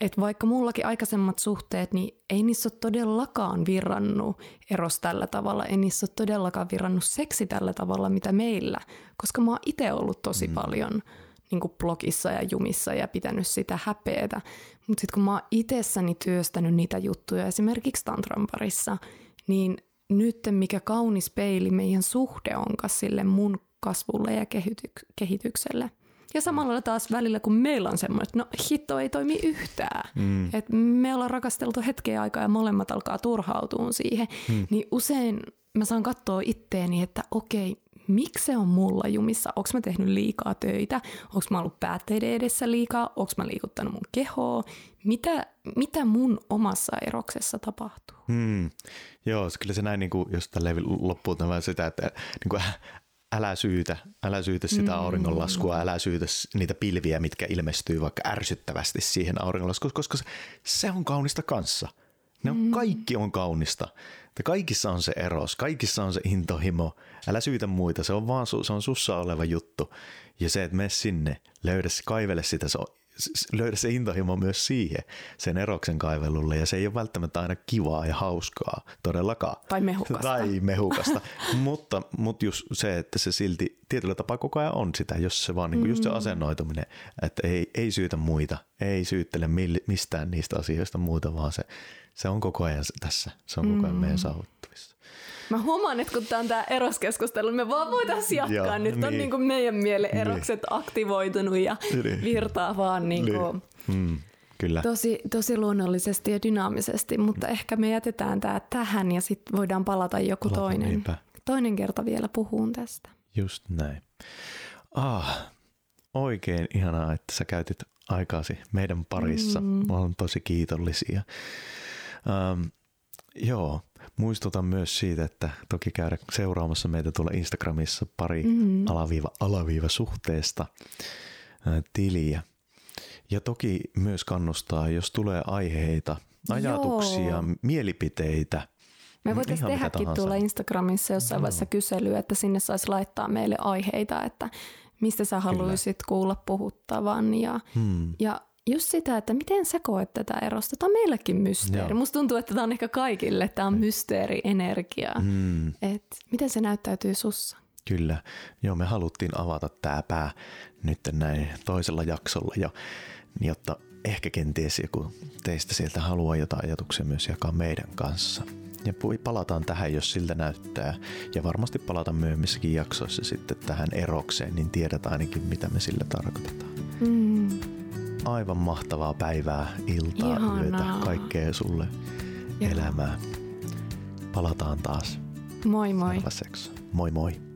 Että vaikka mullakin aikaisemmat suhteet, niin ei niissä ole todellakaan virrannut eros tällä tavalla. Ei niissä ole todellakaan virrannut seksi tällä tavalla, mitä meillä. Koska mä oon itse ollut tosi mm. paljon niin kuin blogissa ja jumissa ja pitänyt sitä häpeätä. Mutta sitten kun mä oon itsessäni työstänyt niitä juttuja esimerkiksi tantran parissa, niin nyt mikä kaunis peili meidän suhde onkaan sille mun kasvulle ja kehity- kehitykselle. Ja samalla taas välillä, kun meillä on semmoinen, että no hitto ei toimi yhtään. Mm. Että me ollaan rakasteltu hetkeä aikaa ja molemmat alkaa turhautua siihen. Mm. Niin usein mä saan katsoa itteeni, että okei, miksi se on mulla jumissa? Onko mä tehnyt liikaa töitä? Onko mä ollut päätteiden edessä liikaa? Onko mä liikuttanut mun kehoa? Mitä, mitä mun omassa eroksessa tapahtuu? Hmm. Joo, kyllä se näin, niin kuin, jos tällä loppuu tämä sitä, että niin kuin, älä syytä, älä syytä sitä mm. auringonlaskua, älä syytä niitä pilviä, mitkä ilmestyy vaikka ärsyttävästi siihen auringonlaskuun, koska se, on kaunista kanssa. Ne on, mm. Kaikki on kaunista. Ja kaikissa on se eros, kaikissa on se intohimo. Älä syytä muita, se on vaan se on sussa oleva juttu. Ja se, että mene sinne, löydä, kaivele sitä, se on, löydä se intohimo myös siihen, sen eroksen kaivelulle. Ja se ei ole välttämättä aina kivaa ja hauskaa, todellakaan. Tai mehukasta. Tai mehukasta. mutta, mutta just se, että se silti tietyllä tapaa koko ajan on sitä, jos se vaan niin kuin just se mm. asennoituminen, että ei, ei syytä muita, ei syyttele mistään niistä asioista muuta, vaan se se on koko ajan tässä. Se on koko ajan mm. meidän saavuttavissa. Mä huomaan, että kun tämä on tämä eroskeskustelu, me vaan voitaisiin jatkaa. Joo, Nyt niin. on niin kuin meidän mielen niin. erokset niin. aktivoitunut ja niin. virtaa vaan niin kuin niin. mm, kyllä. Tosi, tosi luonnollisesti ja dynaamisesti, mutta mm. ehkä me jätetään tämä tähän ja sitten voidaan palata joku palata toinen, niinpä. toinen kerta vielä puhuun tästä. Just näin. Ah, oikein ihanaa, että sä käytit aikaasi meidän parissa. Mm. Mä olen tosi kiitollisia. Ähm, joo, muistutan myös siitä, että toki käydä seuraamassa meitä tuolla Instagramissa pari mm-hmm. alaviiva, alaviiva suhteesta äh, tiliä. Ja toki myös kannustaa, jos tulee aiheita, ajatuksia, Joo. mielipiteitä. Me voitaisiin tehdäkin tuolla Instagramissa jossain vaiheessa kyselyä, että sinne saisi laittaa meille aiheita, että mistä sä haluaisit Kyllä. kuulla puhuttavan. Ja, hmm. ja just sitä, että miten sä koet tätä erosta. Tämä on meillekin mysteeri. Joo. Musta tuntuu, että tämä on ehkä kaikille, tämä on mysteerienergia. Mm. Et miten se näyttäytyy sussa? Kyllä. Joo, me haluttiin avata tämä pää nyt näin toisella jaksolla jo, jotta ehkä kenties joku teistä sieltä haluaa jotain ajatuksia myös jakaa meidän kanssa. Ja palataan tähän, jos siltä näyttää. Ja varmasti palataan myöhemmissäkin jaksoissa sitten tähän erokseen, niin tiedetään ainakin, mitä me sillä tarkoitetaan. Mm aivan mahtavaa päivää, iltaa, Ihanaa. yötä, kaikkea sulle Joo. elämää. Palataan taas. Moi moi. Moi moi.